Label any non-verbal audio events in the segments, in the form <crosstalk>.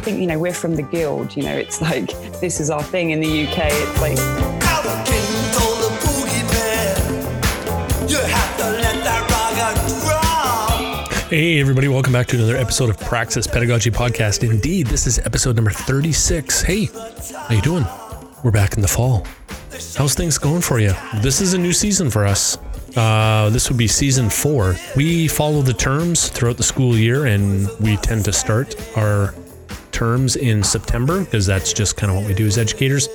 I think, you know, we're from the guild, you know, it's like this is our thing in the UK. It's like Our king told the boogie bear, you have to let that rocket drop. Hey, everybody, welcome back to another episode of Praxis Pedagogy Podcast. Indeed, this is episode number 36. Hey, how you doing? We're back in the fall. How's things going for you? This is a new season for us. Uh, this would be season four. We follow the terms throughout the school year, and we tend to start our terms in September because that's just kind of what we do as educators.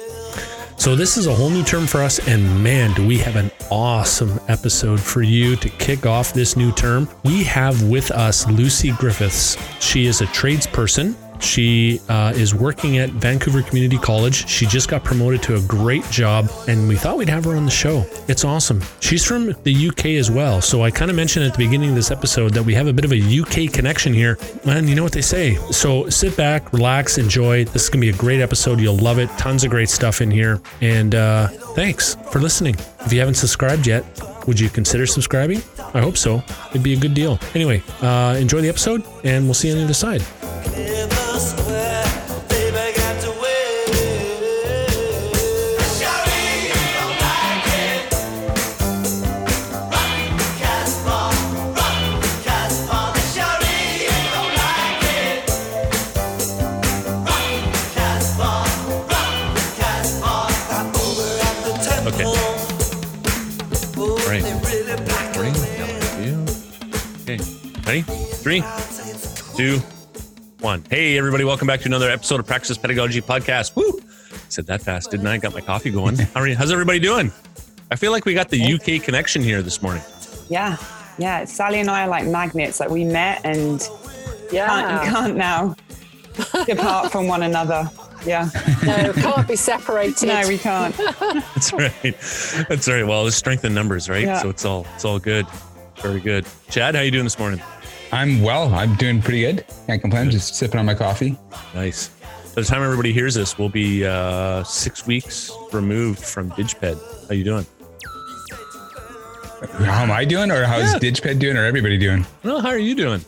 So this is a whole new term for us, and man, do we have an awesome episode for you to kick off this new term. We have with us Lucy Griffiths. She is a tradesperson. She uh, is working at Vancouver Community College. She just got promoted to a great job, and we thought we'd have her on the show. It's awesome. She's from the UK as well. So I kind of mentioned at the beginning of this episode that we have a bit of a UK connection here. And you know what they say. So sit back, relax, enjoy. This is going to be a great episode. You'll love it. Tons of great stuff in here. And uh, thanks for listening. If you haven't subscribed yet, would you consider subscribing? I hope so. It'd be a good deal. Anyway, uh, enjoy the episode, and we'll see you on the other side. Ready? Three, two, one. Hey, everybody. Welcome back to another episode of Praxis Pedagogy Podcast. Woo! Said that fast, didn't I? Got my coffee going. <laughs> How are you? How's everybody doing? I feel like we got the UK connection here this morning. Yeah, yeah. Sally and I are like magnets. Like we met and can't, you can't now <laughs> depart from one another. Yeah. No, can't be separated. No, we can't. <laughs> That's right. That's right. Well, it's strength in numbers, right? Yeah. So it's all it's all good. Very good. Chad, how you doing this morning? I'm well. I'm doing pretty good. Can't complain. Just sipping on my coffee. Nice. By the time everybody hears this, we'll be uh, six weeks removed from DigPed. How you doing? How am I doing, or how's Yeah. DigPed doing, or everybody doing? Well, how are you doing?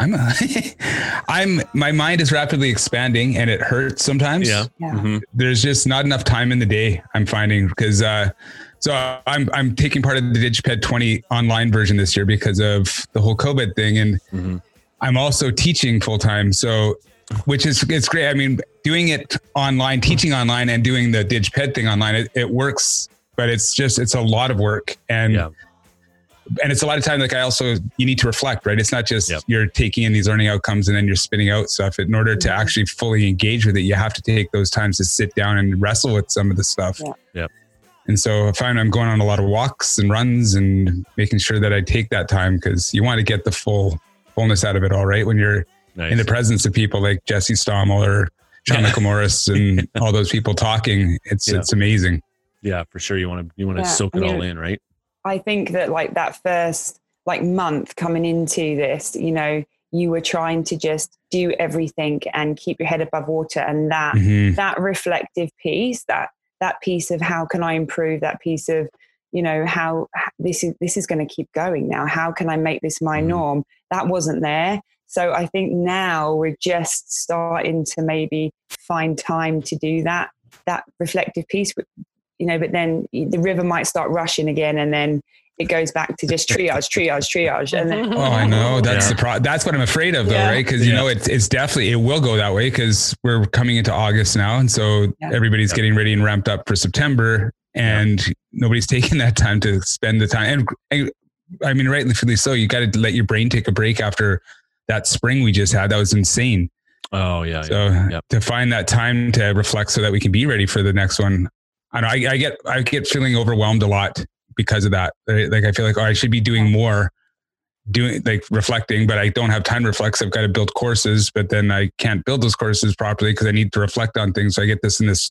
I'm, <laughs> I'm. My mind is rapidly expanding, and it hurts sometimes. Yeah. Yeah. Mhm. There's just not enough time in the day. I'm finding because, uh, so I'm I'm taking part of the DigPed 20 online version this year because of the whole COVID thing, and Mhm. I'm also teaching full time. So, which is it's great. I mean, doing it online, teaching online, and doing the DigPed thing online, it, it works, but it's just it's a lot of work, and Yeah. And it's a lot of time. Like I also you need to reflect, right? It's not just Yep. you're taking in these learning outcomes and then you're spinning out stuff. In order to mm-hmm. actually fully engage with it, you have to take those times to sit down and wrestle with some of the stuff. Yeah. Yep. And so I find I'm going on a lot of walks and runs and making sure that I take that time because you want to get the full fullness out of it all, right? When you're Nice. in the presence of people like Jesse Stommel or Sean Yeah. <laughs> Michael Morris and all those people talking, it's Yeah. it's amazing. yeah, for sure. You want to you want to Yeah, soak I it mean- all in, right? I think that like that first like month coming into this, you know, you were trying to just do everything and keep your head above water and that Mhm. that reflective piece, that that piece of how can I improve, that piece of you know how this is this is going to keep going now. How can I make this my Mhm. norm? That wasn't there. So I think now we're just starting to maybe find time to do that that reflective piece you know but then the river might start rushing again and then it goes back to just triage triage triage and then Oh, I know. That's Yeah. the pro. That's what I'm afraid of, though, Yeah. right? Because you Yeah. know, it's it's definitely it will go that way because we're coming into August now, and so Yeah. everybody's Yeah. getting ready and ramped up for September, and nobody's <laughs> taking that time to spend the time. And, and I mean, rightly so, you got to let your brain take a break after that spring we just had. That was insane. Oh yeah. So yeah. Yep. to find that time to reflect so that we can be ready for the next one. I know I, I get I get feeling overwhelmed a lot because of that. Like I feel like oh, I should be doing more, doing like reflecting, but I don't have time to reflect. I've got to build courses, but then I can't build those courses properly because I need to reflect on things. So I get this in this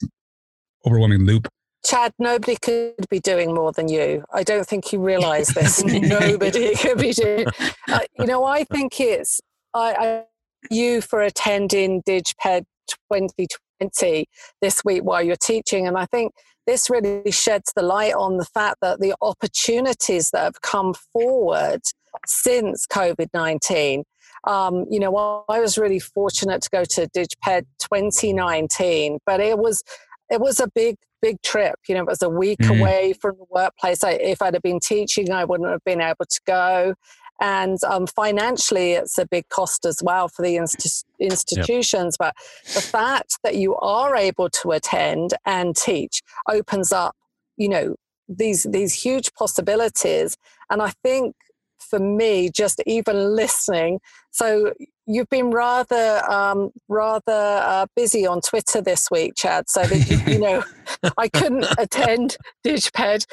overwhelming loop. Chad, nobody could be doing more than you. I don't think you realize this. <laughs> nobody could be doing. Uh, you know, I think it's I, I you for attending DigPed 2020 this week while you're teaching, and I think this really sheds the light on the fact that the opportunities that have come forward since COVID 19 Um, you know, I was really fortunate to go to DigPed 2019, but it was it was a big big trip. You know, it was a week Mhm. away from the workplace. I, if I'd have been teaching, I wouldn't have been able to go. And um, financially, it's a big cost as well for the inst- institutions. But the fact that you are able to attend and teach opens up, you know, these these huge possibilities. And I think for me, just even listening. So you've been rather um, rather uh, busy on Twitter this week, Chad. So that you, you know, <laughs> I couldn't attend DigPed,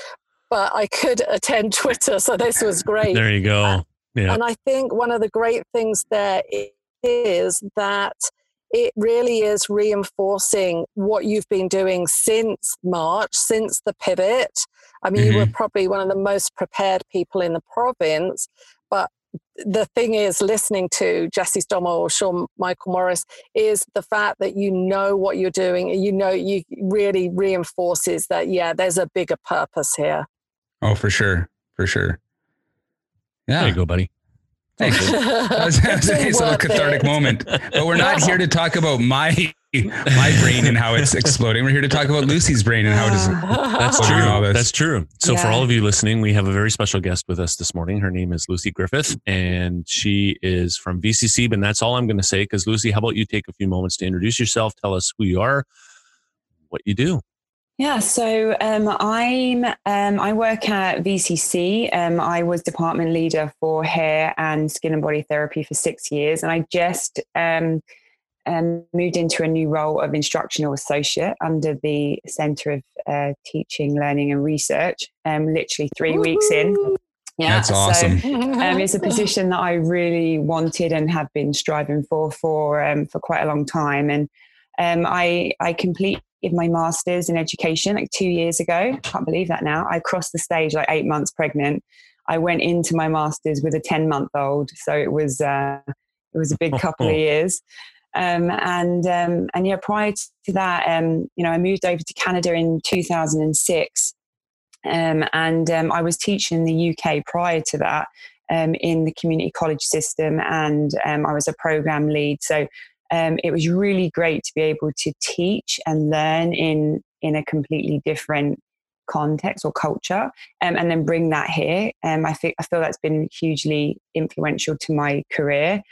but I could attend Twitter. So this was great. There you go. Yeah. And I think one of the great things there is that it really is reinforcing what you've been doing since March, since the pivot. I mean, you were mm-hmm. probably one of the most prepared people in the province, but the thing is, listening to Jesse Stommel or Sean Michael Morris is the fact that you know what you're doing. and You know, you really reinforces that, yeah, there's a bigger purpose here. Oh, for sure. For sure. There you go, buddy. Thanks. <laughs> That was, that was a little cathartic it. moment. But we're not here to talk about my my brain and how it's exploding. We're here to talk about Lucy's brain and how it is. <laughs> That's true. all this. That's true. So for all of you listening, we have a very special guest with us this morning. Her name is Lucy Griffith, and she is from VCC. But that's all I'm going to say. Because Lucy, how about you take a few moments to introduce yourself? Tell us who you are, what you do. Yeah, so um, I'm um, I work at VCC. Um, I was department leader for hair and skin and body therapy for six years, and I just um, um, moved into a new role of instructional associate under the Centre of uh, Teaching, Learning, and Research. Um, literally three weeks in. Yeah, That's so, awesome. um, it's a <laughs> position that I really wanted and have been striving for for um, for quite a long time. And um, I I completed my masters in education like two years ago. I Can't believe that now. I crossed the stage like eight months pregnant. I went into my masters with a ten month old, so it was uh, it was a big couple of years. Um, and um, and yeah, prior to that, um, you know, I moved over to Canada in 2006, um, and um, I was teaching in the UK prior to that um, in the community college system, and um, I was a program lead. So um, it was really great to be able to teach and learn in in a completely different context or culture, um, and then bring that here. Um, I think I feel that's been hugely influential to my career.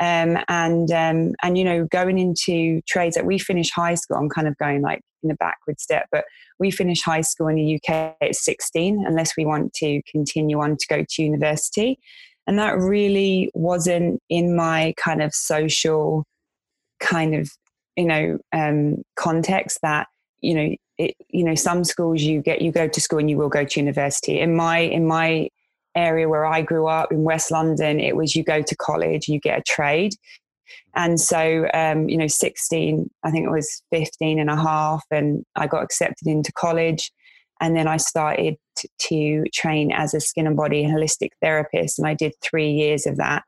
Um, and um, and you know going into trades that we finish high school i'm kind of going like in a backward step but we finish high school in the uk at 16 unless we want to continue on to go to university and that really wasn't in my kind of social kind of you know um, context that you know it, you know some schools you get you go to school and you will go to university in my in my area where I grew up in West London, it was you go to college, you get a trade. And so, um, you know, 16, I think it was 15 and a half, and I got accepted into college. And then I started to train as a skin and body holistic therapist, and I did three years of that.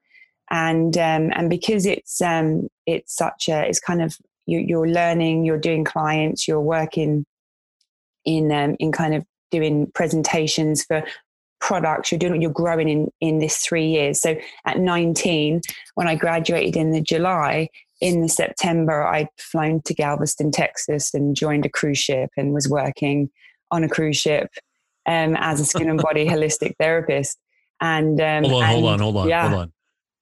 And um, and because it's um, it's such a it's kind of you, you're learning, you're doing clients, you're working in um, in kind of doing presentations for products. You're doing you're growing in in this three years. So at 19 when i graduated in the july in the september i'd flown to galveston texas and joined a cruise ship and was working on a cruise ship um, as a skin and body <laughs> holistic therapist. And um, Hold on, hold and- on, hold on, yeah, hold on.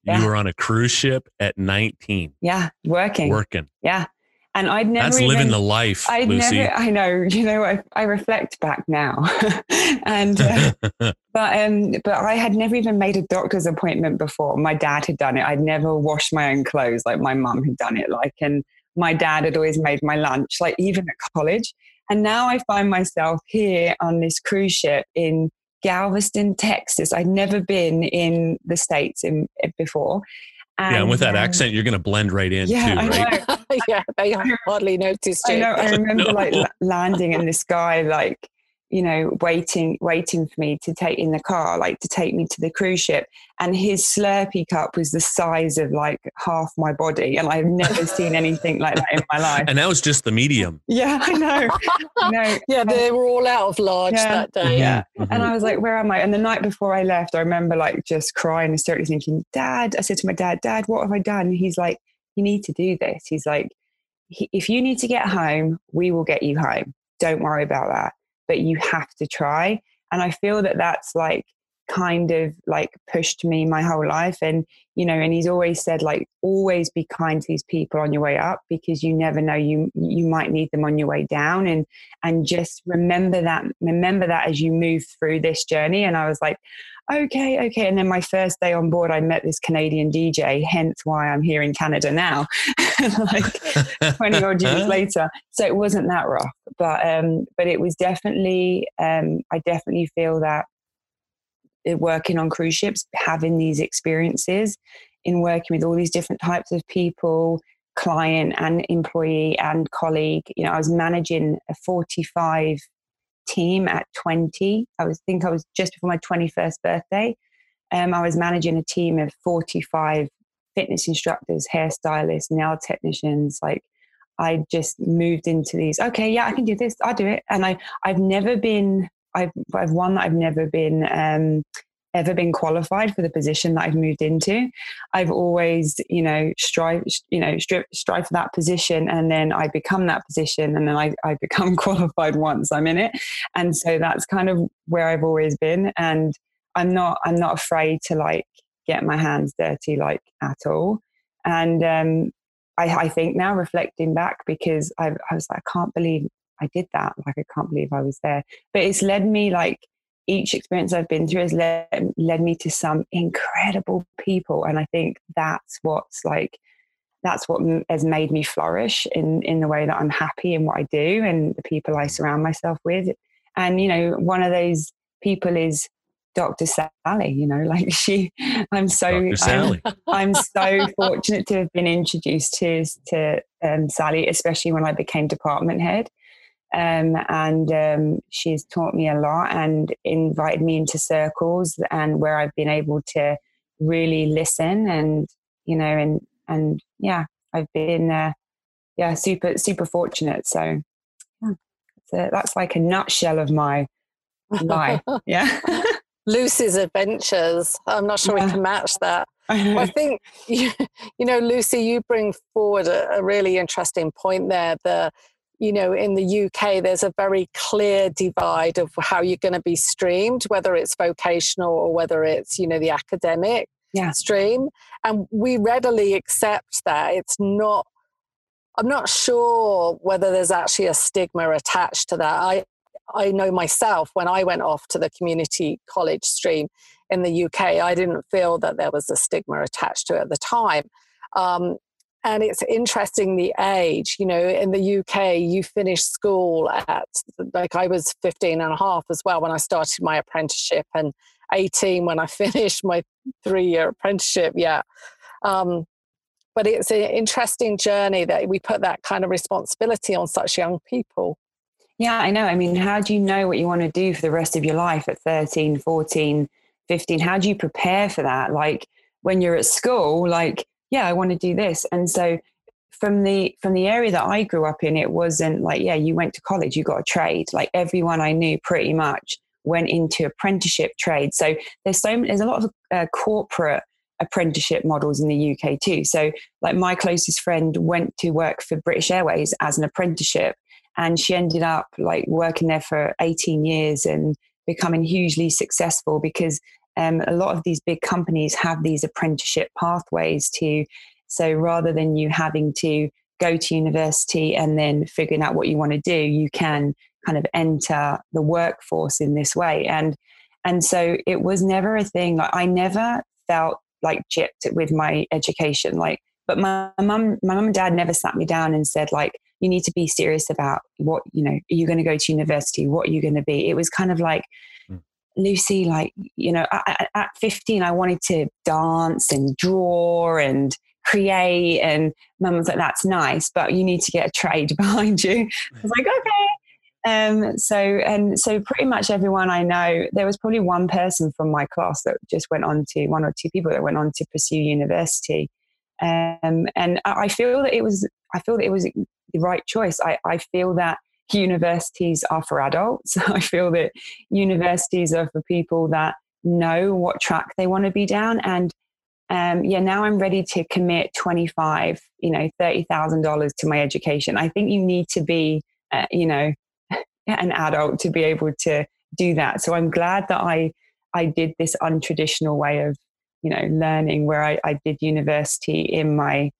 Yeah. You were on a cruise ship at 19, yeah working working. yeah and i'd never That's even, living the life, I'd Lucy. never, I know, <laughs> you know, I, I reflect back now, <laughs> and uh, <laughs> but um, but I had never even made a doctor's appointment before. My dad had done it. I'd never washed my own clothes like my mum had done it. Like, and my dad had always made my lunch, like even at college. And now I find myself here on this cruise ship in Galveston, Texas. I'd never been in the states in before. yeah, and with that um, accent, you're going to blend right in yeah, too, I right? know. <laughs> yeah, they hardly noticed I know. I <laughs> remember No. like landing and this guy like you know, waiting, waiting for me to take in the car, like to take me to the cruise ship. And his Slurpee cup was the size of like half my body. And I've never <laughs> seen anything like that in my life. And that was just the medium. Yeah, I know. <laughs> I know. Yeah, they were all out of large Yeah. that day. Yeah. Mhm. And I was like, where am I? And the night before I left, I remember like just crying and hysterically thinking, Dad, I said to my dad, Dad, what have I done? And he's like, you need to do this. He's like, if you need to get home, we will get you home. Don't worry about that. But you have to try. And I feel that that's like kind of like pushed me my whole life. And, you know, and he's always said, like, always be kind to these people on your way up because you never know you you might need them on your way down. And and just remember that remember that as you move through this journey and i was like okay okay and then my first day on board i met this canadian dj hence why i'm here in canada now <laughs> like 20 odd years <laughs> later so it wasn't that rough but um but it was definitely um i definitely feel that working on cruise ships having these experiences in working with all these different types of people client and employee and colleague. You know, I was managing a 45 team at 20. I was think I was just before my 21st birthday. Um, I was managing a team of 45 fitness instructors, hairstylists, nail technicians. Like I just moved into these. Okay, yeah, I can do this. I'll do it. And I, I've never been. I've, I've one that I've never been um, ever been qualified for the position that I've moved into. I've always, you know, strive, you know, strive, strive for that position, and then I become that position, and then I, I become <laughs> qualified once I'm in it, and so that's kind of where I've always been, and I'm not, I'm not afraid to like get my hands dirty like at all, and um, I, I think now reflecting back because I, I was like, I can't believe I did that, like I can't believe I was there, but it's led me like each experience I've been through has led, led me to some incredible people. And I think that's what's like, that's what m- has made me flourish in, in the way that I'm happy in what I do and the people I surround myself with. And, you know, one of those people is Dr. Sally, you know, <laughs> like she, I'm so. I'm- I'm <laughs> so fortunate to have been introduced to to um, Sally, especially when I became department head. Um, and um, she's taught me a lot and invited me into circles and where I've been able to really listen and you know and and yeah, I've been uh, yeah super super fortunate. So yeah, so that's like a nutshell of my life. <laughs> Yeah. <laughs> Lucy's adventures. I'm not sure we can match that. <laughs> Well, I think, you, you know, Lucy, you bring forward a, a really interesting point there. The, you know, in the UK, there's a very clear divide of how you're going to be streamed, whether it's vocational or whether it's, you know, the academic Yeah. stream. And we readily accept that. It's not, I'm not sure whether there's actually a stigma attached to that. I, I know myself when I went off to the community college stream in the UK, I didn't feel that there was a stigma attached to it at the time. Um, and it's interesting the age, you know, in the UK, you finish school at, like, I was 15 and a half as well when I started my apprenticeship, and 18 when I <laughs> finished my three year apprenticeship. Yeah. Um, but it's an interesting journey that we put that kind of responsibility on such young people. Yeah, I know. I mean, how do you know what you want to do for the rest of your life at 13, 14, 15? How do you prepare for that? Like when you're at school, like, yeah, I want to do this. And so from the from the area that I grew up in, it wasn't like, yeah, you went to college, you got a trade. Like everyone I knew pretty much went into apprenticeship trade. So there's so there's a lot of uh, corporate apprenticeship models in the UK too. So like my closest friend went to work for British Airways as an apprenticeship and she ended up like working there for 18 years and becoming hugely successful because um, a lot of these big companies have these apprenticeship pathways to so rather than you having to go to university and then figuring out what you want to do you can kind of enter the workforce in this way and and so it was never a thing i never felt like gypped with my education like but my mum my mum and dad never sat me down and said like you need to be serious about what you know are you going to go to university what are you going to be it was kind of like. Lucy like you know I- at 15 i wanted to dance and draw and create and mum was like that's nice but you need to get a trade <laughs> behind you i was like okay Um, so and so pretty much everyone I know, there was probably one person from my class that just went on to one or two people that went on to pursue university. Um, and I feel that it was I feel that it was the right choice. I, I feel that universities are for adults. <laughs> I feel that universities are for people that know what track they want to be down. And um, yeah, now I'm ready to commit 25, you know, $30,000 to my education. I think you need to be, uh, you know, <laughs> an adult to be able to do that. So I'm glad that I, I did this untraditional way of, you know, learning where I, I did university in my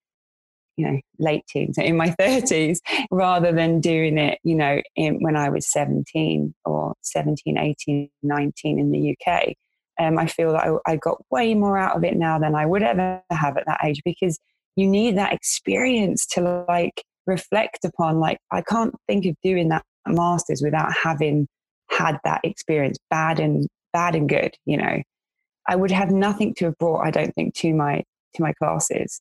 you know late teens in my <laughs> 30s rather than doing it you know in, when i was 17 or 17 18 19 in the uk um, i feel that I, I got way more out of it now than i would ever have at that age because you need that experience to like reflect upon like i can't think of doing that masters without having had that experience bad and bad and good you know. I would have nothing to have brought i don't think to my to my classes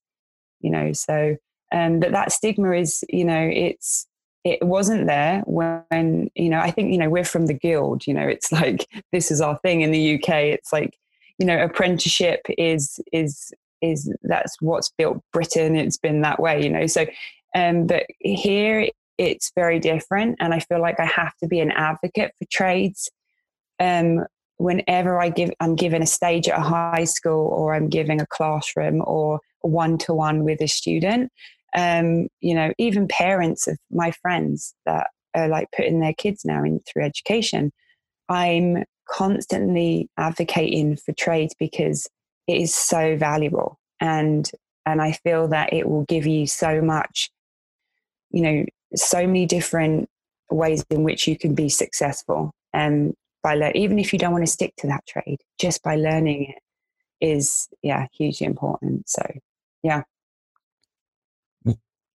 you know so um but that stigma is you know it's it wasn't there when you know i think you know we're from the guild you know it's <laughs> like this is our thing in the uk it's like you know apprenticeship is is is that's what's built britain. It's been that way you know so um but here it's very different and i feel like i have to be an advocate for trades um whenever i give i'm given a stage at a high school or i'm giving a classroom or one to one with a student um, you know, even parents of my friends that are like putting their kids now in through education, I'm constantly advocating for trades because it is so valuable and and I feel that it will give you so much, you know, so many different ways in which you can be successful. And by even if you don't want to stick to that trade, just by learning it is yeah hugely important. So yeah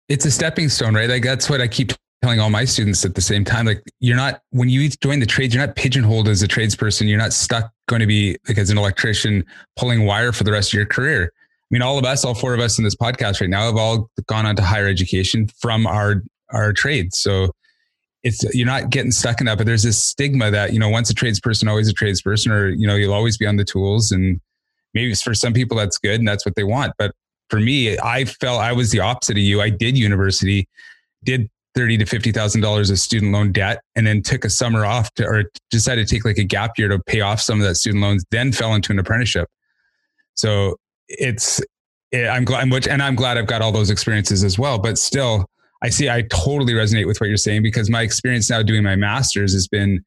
it's a stepping stone, right? Like that's what I keep telling all my students at the same time. Like you're not when you join the trades, you're not pigeonholed as a tradesperson. You're not stuck going to be like as an electrician pulling wire for the rest of your career. I mean, all of us, all four of us in this podcast right now, have all gone on to higher education from our our trades. So it's you're not getting stuck in that. But there's this stigma that you know, once a tradesperson, always a tradesperson, or you know, you'll always be on the tools. And maybe for some people that's good and that's what they want. But for me, I felt I was the opposite of you. I did university, did thirty to fifty thousand dollars of student loan debt, and then took a summer off to, or decided to take like a gap year to pay off some of that student loans. Then fell into an apprenticeship. So it's it, I'm glad, which, and I'm glad I've got all those experiences as well. But still, I see I totally resonate with what you're saying because my experience now doing my master's has been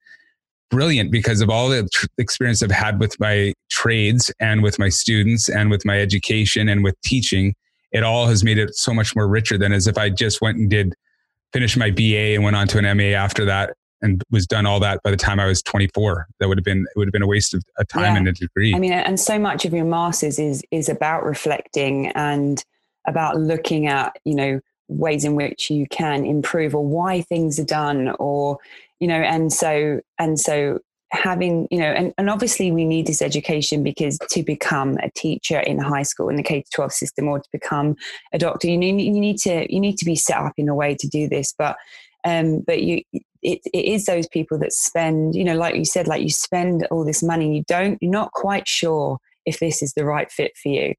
brilliant because of all the tr- experience I've had with my trades and with my students and with my education and with teaching. It all has made it so much more richer than as if I just went and did finish my BA and went on to an MA after that and was done all that by the time I was 24. That would have been it would have been a waste of a time Yeah. and a degree. I mean, and so much of your masters is is about reflecting and about looking at you know ways in which you can improve or why things are done or you know and so and so having you know and, and obviously we need this education because to become a teacher in high school in the k-12 system or to become a doctor you need, you need to you need to be set up in a way to do this. But um but you it, it is those people that spend you know like you said like you spend all this money you don't you're not quite sure if this is the right fit for you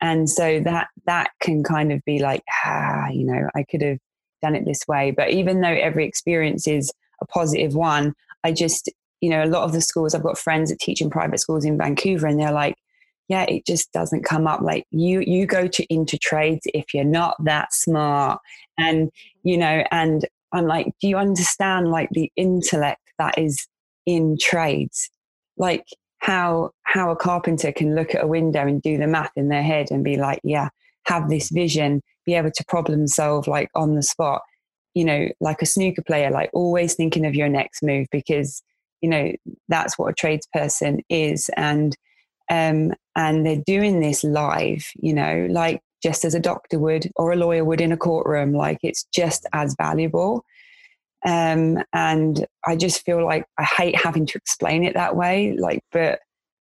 and so that that can kind of be like ah you know i could have done it this way. But even though every experience is a positive one i just you know a lot of the schools i've got friends that teach in private schools in vancouver and they're like yeah it just doesn't come up. Like you you go to into trades if you're not that smart. And you know and i'm like do you understand like the intellect that is in trades? Like how how a carpenter can look at a window and do the math in their head and be like yeah have this vision be able to problem solve like on the spot. You know like a snooker player like always thinking of your next move because you know that's what a tradesperson is. And um and they're doing this live you know like just as a doctor would or a lawyer would in a courtroom. Like it's just as valuable um and i just feel like i hate having to explain it that way like but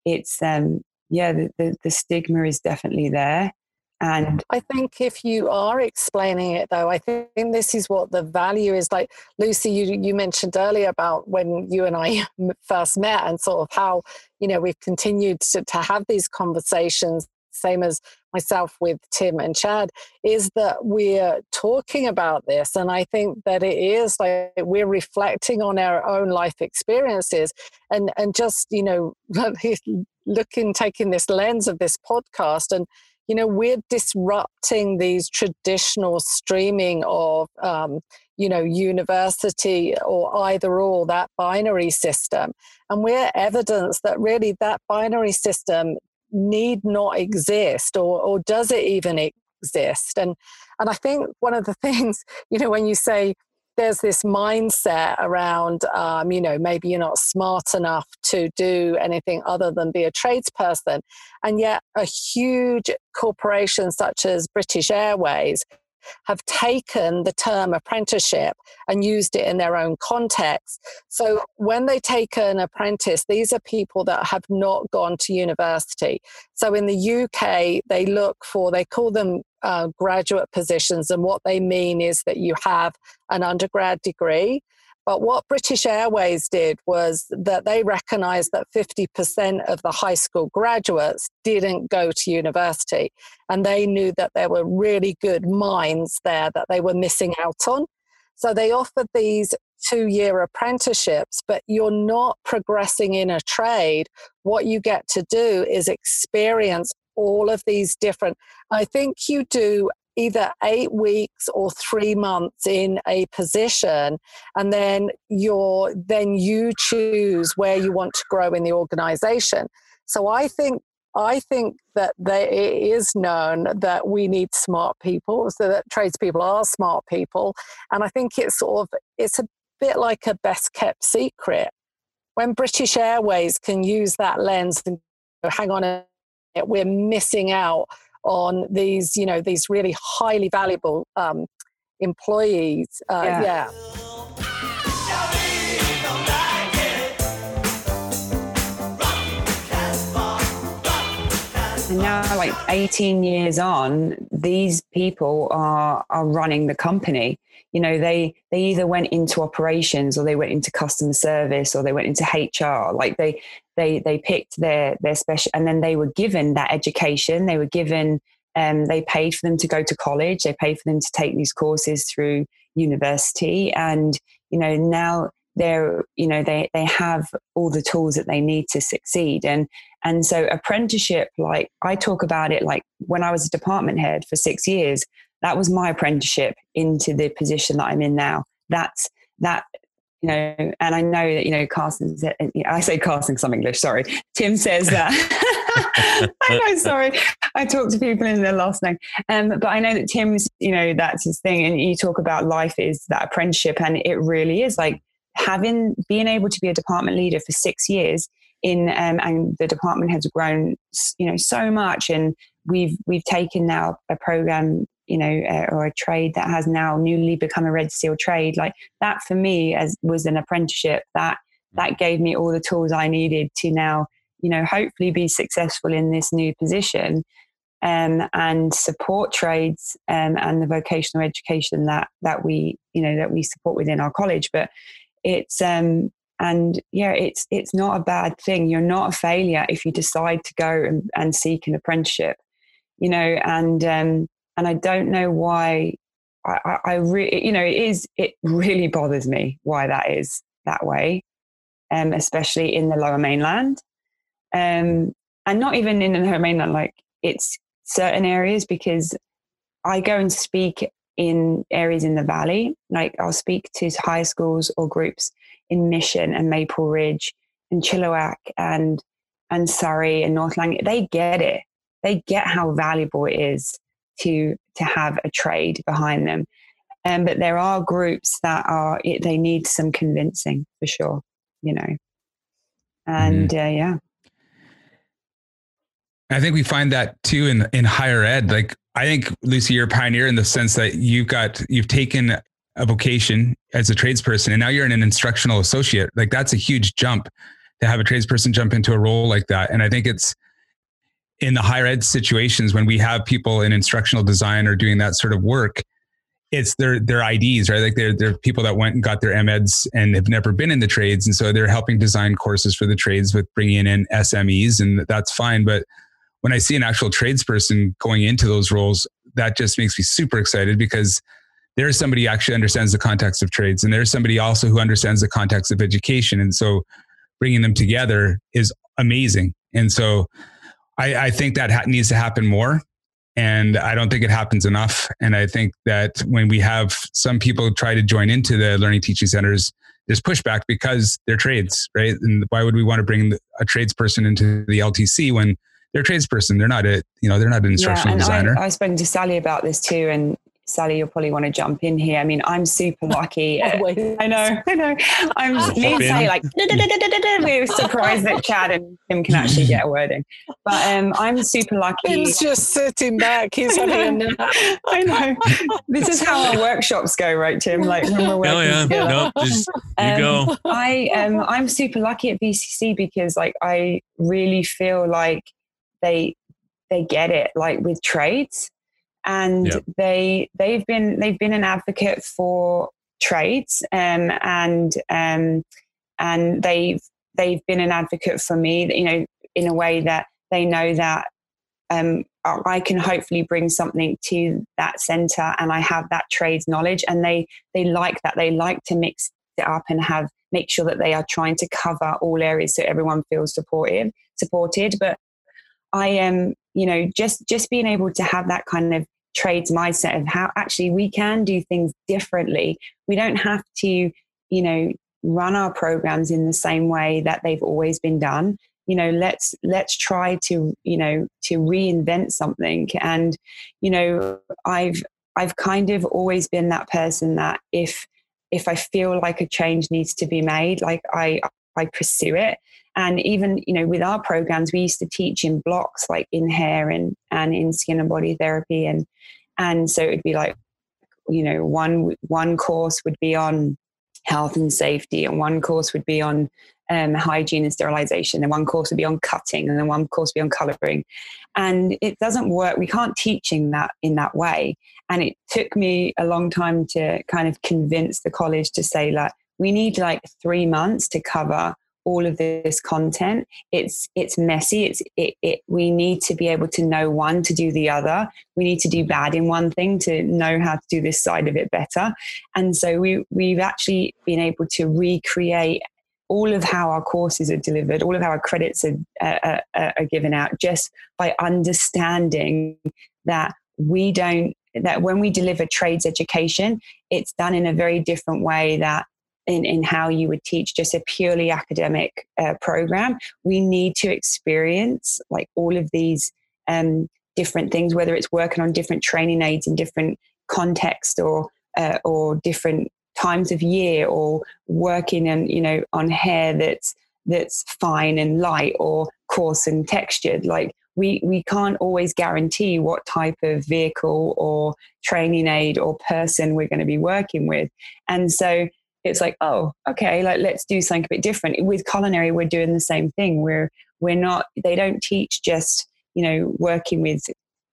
it's um yeah the, the, the stigma is definitely there And I think if you are explaining it though, I think this is what the value is. Like Lucy, you you mentioned earlier about when you and I <laughs> first met and sort of how, you know, we've continued to, to have these conversations, same as myself with Tim and Chad, is that we're talking about this. And I think that it is like we're reflecting on our own life experiences and, and just, you know, <laughs> looking, taking this lens of this podcast and you know we're disrupting these traditional streaming of um, you know university or either or that binary system and we're evidence that really that binary system need not exist or or does it even exist and and i think one of the <laughs> things you know when you say there's this mindset around, um, you know, maybe you're not smart enough to do anything other than be a tradesperson. And yet, a huge corporation such as British Airways have taken the term apprenticeship and used it in their own context. So when they take an apprentice, these are people that have not gone to university. So in the UK, they look for, they call them uh, graduate positions, and what they mean is that you have an undergrad degree. But what British Airways did was that they recognized that 50% of the high school graduates didn't go to university. And they knew that there were really good minds there that they were missing out on. So they offered these two year apprenticeships, but you're not progressing in a trade. What you get to do is experience all of these different. I think you do either eight weeks or three months in a position and then you're then you choose where you want to grow in the organization. So i think i think that it is known that we need smart people so that tradespeople are smart people and i think it's sort of it's a bit like a best kept secret. When british airways can use that lens and hang on a we're missing out on these, you know, these really highly valuable um, employees. Uh, yeah. yeah. And now, like 18 years on, these people are are running the company. You know, they they either went into operations or they went into customer service or they went into HR. Like they they they picked their their special, and then they were given that education. They were given um, they paid for them to go to college. They paid for them to take these courses through university, and you know now they're you know they they have all the tools that they need to succeed and and so apprenticeship like i talk about it like when i was a department head for six years that was my apprenticeship into the position that i'm in now that's that you know and i know that you know carson i say carson some english sorry. Tim says that. <laughs> I know sorry. I talk to people in their last name. Um, but i know that tim's you know that's his thing and you talk about life is that apprenticeship and it really is like having being able to be a department leader for six years in um, and the department has grown you know so much and we've we've taken now a program you know uh, or a trade that has now newly become a red seal trade like that for me as was an apprenticeship that that gave me all the tools i needed to now you know hopefully be successful in this new position um, and support trades um, and the vocational education that that we you know that we support within our college. But it's um and yeah it's it's not a bad thing. You're not a failure if you decide to go and, and seek an apprenticeship you know and um and i don't know why i i, I really you know it is it really bothers me why that is that way um especially in the lower mainland um and not even in the lower mainland like it's certain areas because i go and speak in areas in the valley. Like I'll speak to high schools or groups in Mission and Maple Ridge and Chilliwack and and Surrey and North Langley. They get it. They get how valuable it is to to have a trade behind them. Um, but there are groups that are they need some convincing for sure. You know, and mm. uh, yeah. I think we find that too in in higher ed. Like I think Lucy, you're a pioneer in the sense that you've got you've taken a vocation as a tradesperson and now you're in an instructional associate. Like that's a huge jump to have a tradesperson jump into a role like that. And I think it's in the higher ed situations when we have people in instructional design or doing that sort of work, it's their their IDs, right? Like they're they're people that went and got their MEds and have never been in the trades, and so they're helping design courses for the trades with bringing in SMEs, and that's fine. But when I see an actual tradesperson going into those roles, that just makes me super excited because there's somebody who actually understands the context of trades, and there's somebody also who understands the context of education, and so bringing them together is amazing. And so I, I think that ha- needs to happen more. And I don't think it happens enough. And I think that when we have some people try to join into the learning teaching centers, there's pushback because they're trades, right? And why would we want to bring a tradesperson into the LTC when they're a tradesperson? They're not a, you know, they're not an instructional yeah, designer. I, I spoken to Sally about this too, and Sally, you'll probably want to jump in here. I mean, I'm super <laughs> lucky. <laughs> I know, <laughs> I know. I'm me and. Sally like we're surprised that Chad and Tim can actually get a word in. But um, I'm super lucky. Tim's just sitting back. He's having a nap. I know. This is how our workshops go, right, Tim? Like when we're working Oh yeah, together. no, just you Um, go. I um I'm super lucky at VCC because like I really feel like they they get it like with trades and Yep. they they've been they've been an advocate for trades um and um and they've they've been an advocate for me you know in a way that they know that um I can hopefully bring something to that center and I have that trades knowledge. And they they like that. They like to mix it up and have make sure that they are trying to cover all areas so everyone feels supported supported. But I am you know just just being able to have that kind of trades mindset of how actually we can do things differently. We don't have to you know run our programs in the same way that they've always been done. You know let's let's try to you know to reinvent something. And you know i've i've kind of always been that person that if if i feel like a change needs to be made like i i pursue it and even you know with our programs we used to teach in blocks like in hair and and in skin and body therapy. And and so it'd be like you know one one course would be on health and safety and one course would be on um, hygiene and sterilization and one course would be on cutting and then one course would be on coloring. And it doesn't work we can't teach in that in that way. And it took me a long time to kind of convince the college to say like we need like three months to cover all of this content it's it's messy. It's it, it we need to be able to know one to do the other. We need to do bad in one thing to know how to do this side of it better. And so we we've actually been able to recreate all of how our courses are delivered all of how our credits are, uh, uh, are given out just by understanding that we don't that when we deliver trades education it's done in a very different way that in, in how you would teach just a purely academic uh, program. We need to experience like all of these um, different things, whether it's working on different training aids in different context or uh, or different times of year, or working and you know on hair that's that's fine and light or coarse and textured. Like we we can't always guarantee what type of vehicle or training aid or person we're going to be working with, and so it's like oh okay like let's do something a bit different. With culinary we're doing the same thing. We're we're not they don't teach just you know working with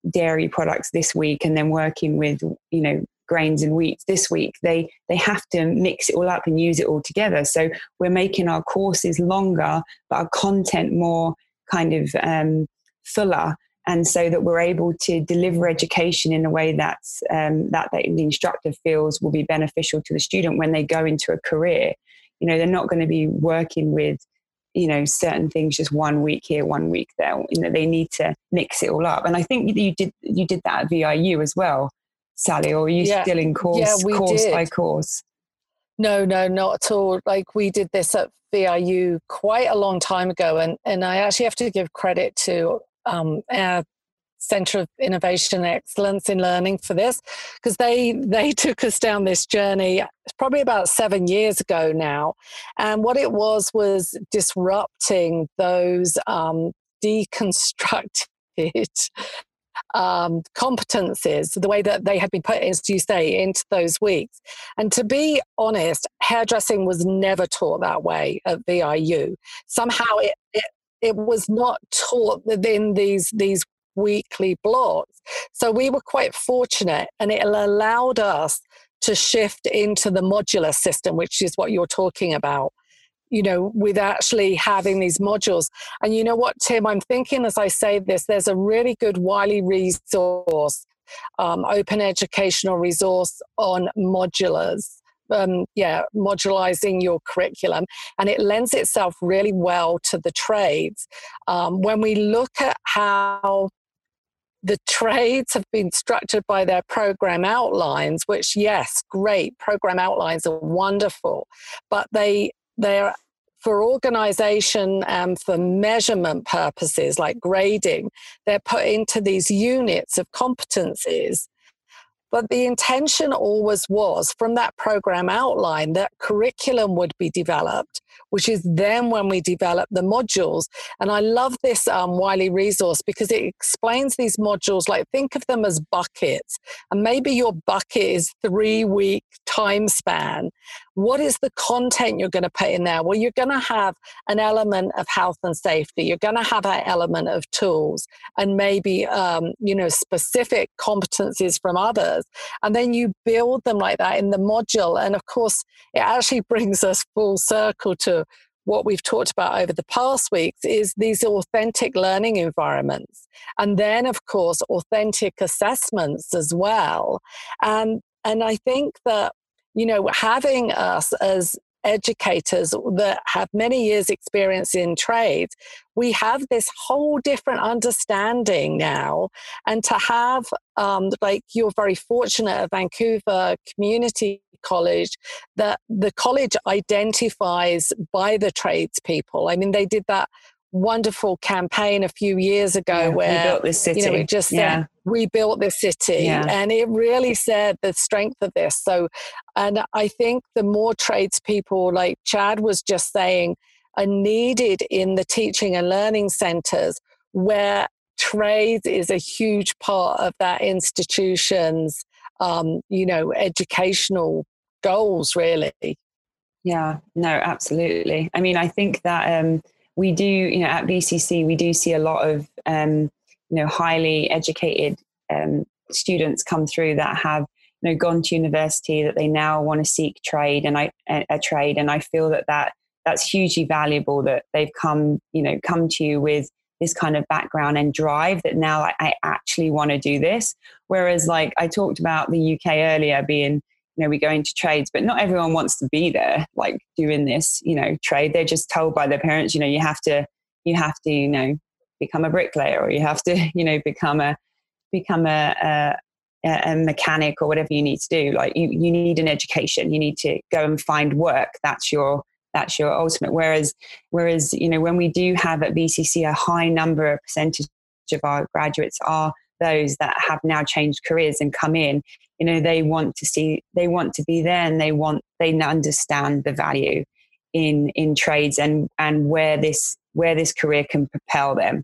dairy products this week and then working with you know grains and wheats this week. They they have to mix it all up and use it all together. So we're making our courses longer but our content more kind of um, fuller and so that we're able to deliver education in a way that's um, that, that the instructor feels will be beneficial to the student when they go into a career you know they're not going to be working with you know certain things just one week here one week there you know they need to mix it all up and i think you did you did that at viu as well sally or are you Yeah. still in course Yeah, we course did. by course No, no, not at all. Like we did this at VIU quite a long time ago, and and I actually have to give credit to um, our Centre of Innovation and Excellence in Learning for this because they they <laughs> took us down this journey. Probably about seven years ago now, and what it was was disrupting those um, deconstructed <laughs> um, competencies, the way that they had been put, as you say, into those weeks. And to be honest, hairdressing was never taught that way at VIU. Somehow it, it, it was not taught within these these weekly blocks. So we were quite fortunate and it allowed us to shift into the modular system, which is what you're talking about. You know, with actually having these modules. And you know what, Tim, I'm thinking as I say this, there's a really good Wiley resource, um, open educational resource on modulars um, yeah, modularizing your curriculum, and it lends itself really well to the trades. Um, when we look at how the trades have been structured by their program outlines, which yes, great program outlines are wonderful, but they they're for organization and for measurement purposes like grading, they're put into these units of competencies but the intention always was from that program outline that curriculum would be developed, which is then when we develop the modules. And I love this um, Wiley resource because it explains these modules like think of them as buckets. And maybe your bucket is three week time span. What is the content you're going to put in there? Well, you're going to have an element of health and safety. You're going to have an element of tools and maybe, um, you know, specific competencies from others. And then you build them like that in the module. And of course, it actually <laughs> brings us full circle to what we've talked about over the past weeks is these authentic learning environments and then of course authentic assessments as well and and i think that you know, having us as educators that have many years experience in trade we have this whole different understanding now. And to have um, like you're very fortunate at vancouver community college that the college identifies by the tradespeople. I mean they did that wonderful campaign a few years ago yeah, where we built this city. You know, it just yeah. said we built this city, yeah. and it really said the strength of this. So, and I think the more tradespeople, like Chad was just saying, are needed in the teaching and learning centres where trades is a huge part of that institution's, um, you know, educational goals, really. Yeah, no, absolutely. I mean, I think that. Um, we do, you know, at VCC, we do see a lot of, um, you know, highly educated um, students come through that have, you know, gone to university that they now want to seek trade and I, a, a trade. And I feel that that that's hugely valuable that they've come, you know, come to you with this kind of background and drive that now I, I actually want to do this. Whereas, like I talked about the UK earlier being you know we go into trades but not everyone wants to be there like doing this you know trade. They're just told by their parents you know you have to you have to you know become a bricklayer or you have to <laughs> you know become a become a, a a mechanic or whatever you need to do. Like you, you need an education. You need to go and find work. That's your that's your ultimate. Whereas whereas you know when we do have at vcc a high number of percentage of our graduates are those that have now changed careers and come in you know they want to see they want to be there and they want they understand the value in in trades and and where this where this career can propel them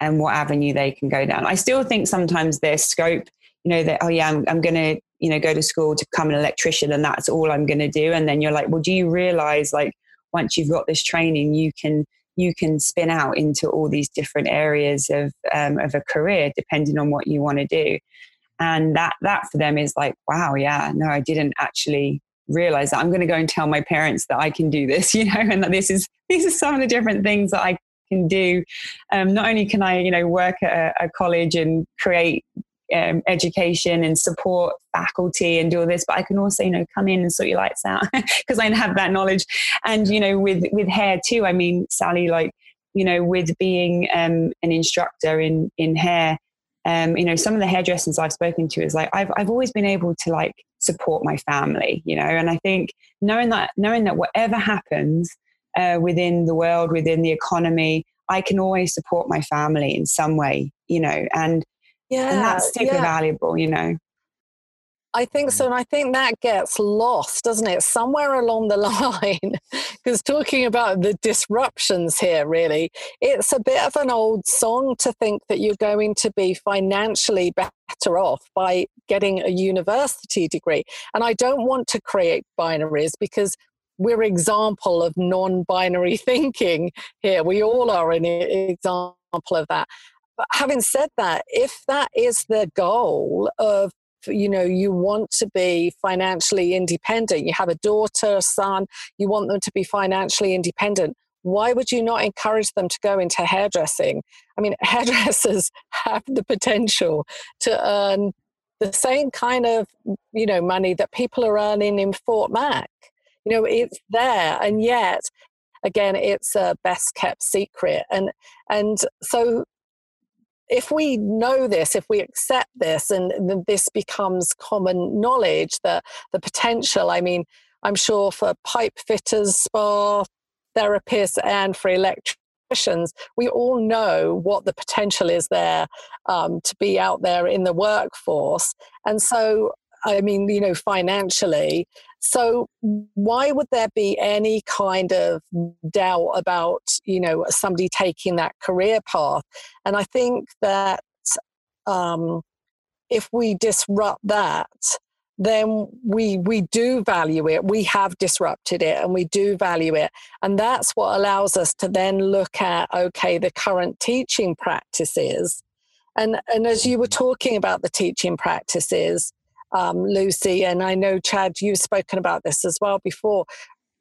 and what avenue they can go down. I still think sometimes there's scope you know that oh yeah i'm, I'm going to you know go to school to become an electrician and that's all i'm going to do. And then you're like well do you realize like once you've got this training you can you can spin out into all these different areas of um, of a career depending on what you want to do. And that that for them is like wow yeah no i didn't actually realize that. I'm going to go and tell my parents that i can do this <laughs> you know and that this is these are some of the different things that i can do. Um, not only can i you know work at a, a college and create um, education and support faculty and do all this but i can also you know come in and sort your lights out <laughs> because i have that knowledge. And you know with with hair too i mean sally like you know with being um, an instructor in in hair um, you know, some of the hairdressers I've spoken to is like, I've, I've always been able to like support my family, you know, and I think knowing that, knowing that whatever happens uh, within the world, within the economy, I can always support my family in some way, you know, and, yeah, and that's super yeah. valuable, you know. I think so. And I think that gets lost, doesn't it? Somewhere along the <laughs> line. Because talking about the disruptions here, really, it's a bit of an old song to think that you're going to be financially better off by getting a university degree. And I don't want to create binaries because we're example of non-binary <laughs> thinking here. We all are an example of that. But having said that, if that is the goal of you know you want to be financially independent you have a daughter a son you want them to be financially independent why would you not encourage them to go into hairdressing? I mean <laughs> hairdressers have the potential to earn the same kind of you know money that people are earning in fort mac. You know it's there and yet again it's a best kept secret. And and so if we know this if we accept this and this becomes common knowledge that the potential i mean i'm sure for pipe fitters spa therapists and for electricians we all know what the potential is there um, to be out there in the workforce. And so I mean, you know, financially. So why would there be any kind of doubt about, you know, somebody taking that career path? And I think that um, if we disrupt that, then we we do value it. We have disrupted it, and we do value it, and that's what allows us to then look at okay, the current teaching practices, and and as you were talking about the teaching practices, um, Lucy, and I know, Chad, you've spoken about this as well before.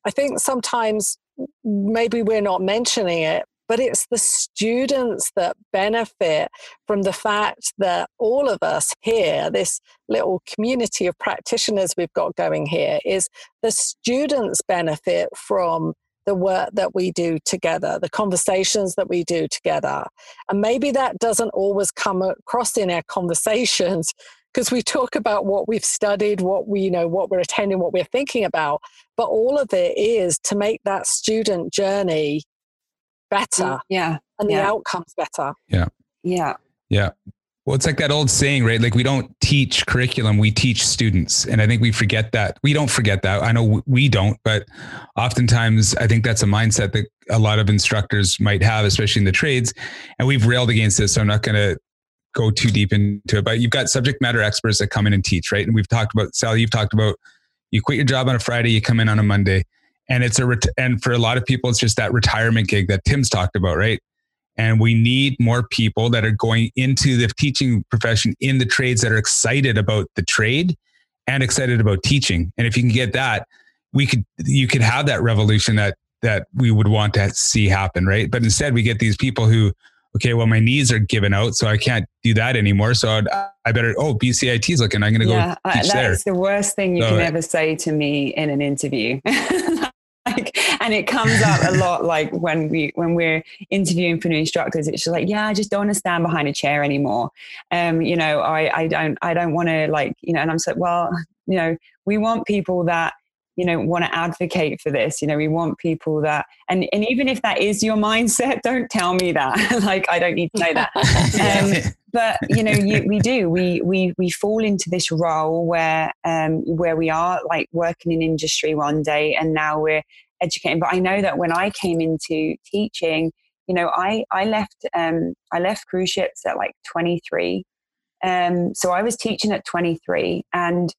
I think sometimes maybe we're not mentioning it, but it's the students that benefit from the fact that all of us here, this little community of practitioners we've got going here, is the students benefit from the work that we do together, the conversations that we do together. And maybe that doesn't always come across in our conversations because we talk about what we've studied, what we you know, what we're attending, what we're thinking about, but all of it is to make that student journey better. Mm, Yeah. And yeah. the outcomes better. Yeah. Yeah. Yeah. Well, it's like that old saying, right? Like we don't teach curriculum, we teach students. And I think we forget that. We don't forget that. I know we don't, but oftentimes I think that's a mindset that a lot of instructors might have, especially in the trades. And we've railed against this. So I'm not going to go too deep into it, but you've got subject matter experts that come in and teach, right? And we've talked about, Sally, you've talked about you quit your job on a Friday, you come in on a Monday. And it's a, ret- and for a lot of people, it's just that retirement gig that Tim's talked about, right? And we need more people that are going into the teaching profession in the trades that are excited about the trade and excited about teaching. And if you can get that, we could, you could have that revolution that, that we would want to see happen, right? But instead, we get these people who, okay, well, my knees are given out, so I can't do that anymore. So I'd, I better, oh, BCIT is looking, I'm going to yeah, go teach there. that's the worst thing you So- can ever say to me in an interview. <laughs> like, and it comes up a lot, like when we when we're interviewing for new instructors, it's just like, yeah, I just don't want to stand behind a chair anymore. Um, you know, I I don't I don't want to like you know, and I'm like, well, you know, we want people that you know want to advocate for this you know we want people that and and even if that is your mindset <laughs> don't tell me that. <laughs> Like i don't need to know that. <laughs> Um, but you know you, we do. We we we fall into this role where um where we are like working in industry one day and now we're educating. But i know that when i came into teaching you know i i left um i left cruise ships at like 23 um so i was teaching at 23 and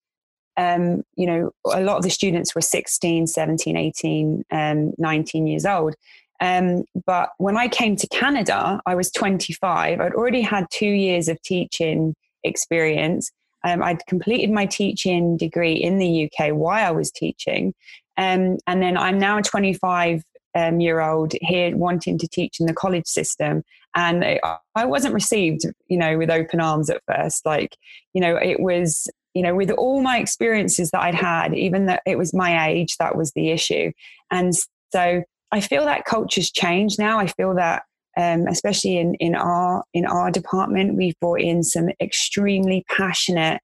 um, you know, a lot of the students were 16, 17, 18, um, 19 years old. Um, but when I came to Canada, I was 25. I'd already had two years of teaching experience. Um, I'd completed my teaching degree in the UK while I was teaching. Um, and then I'm now 25 um, year old here wanting to teach in the college system. And I, I wasn't received, you know, with open arms at first. Like, you know, it was you know, with all my experiences that I'd had, even though it was my age, that was the issue. And so I feel that culture's changed now. I feel that, um, especially in, in our in our department, we've brought in some extremely passionate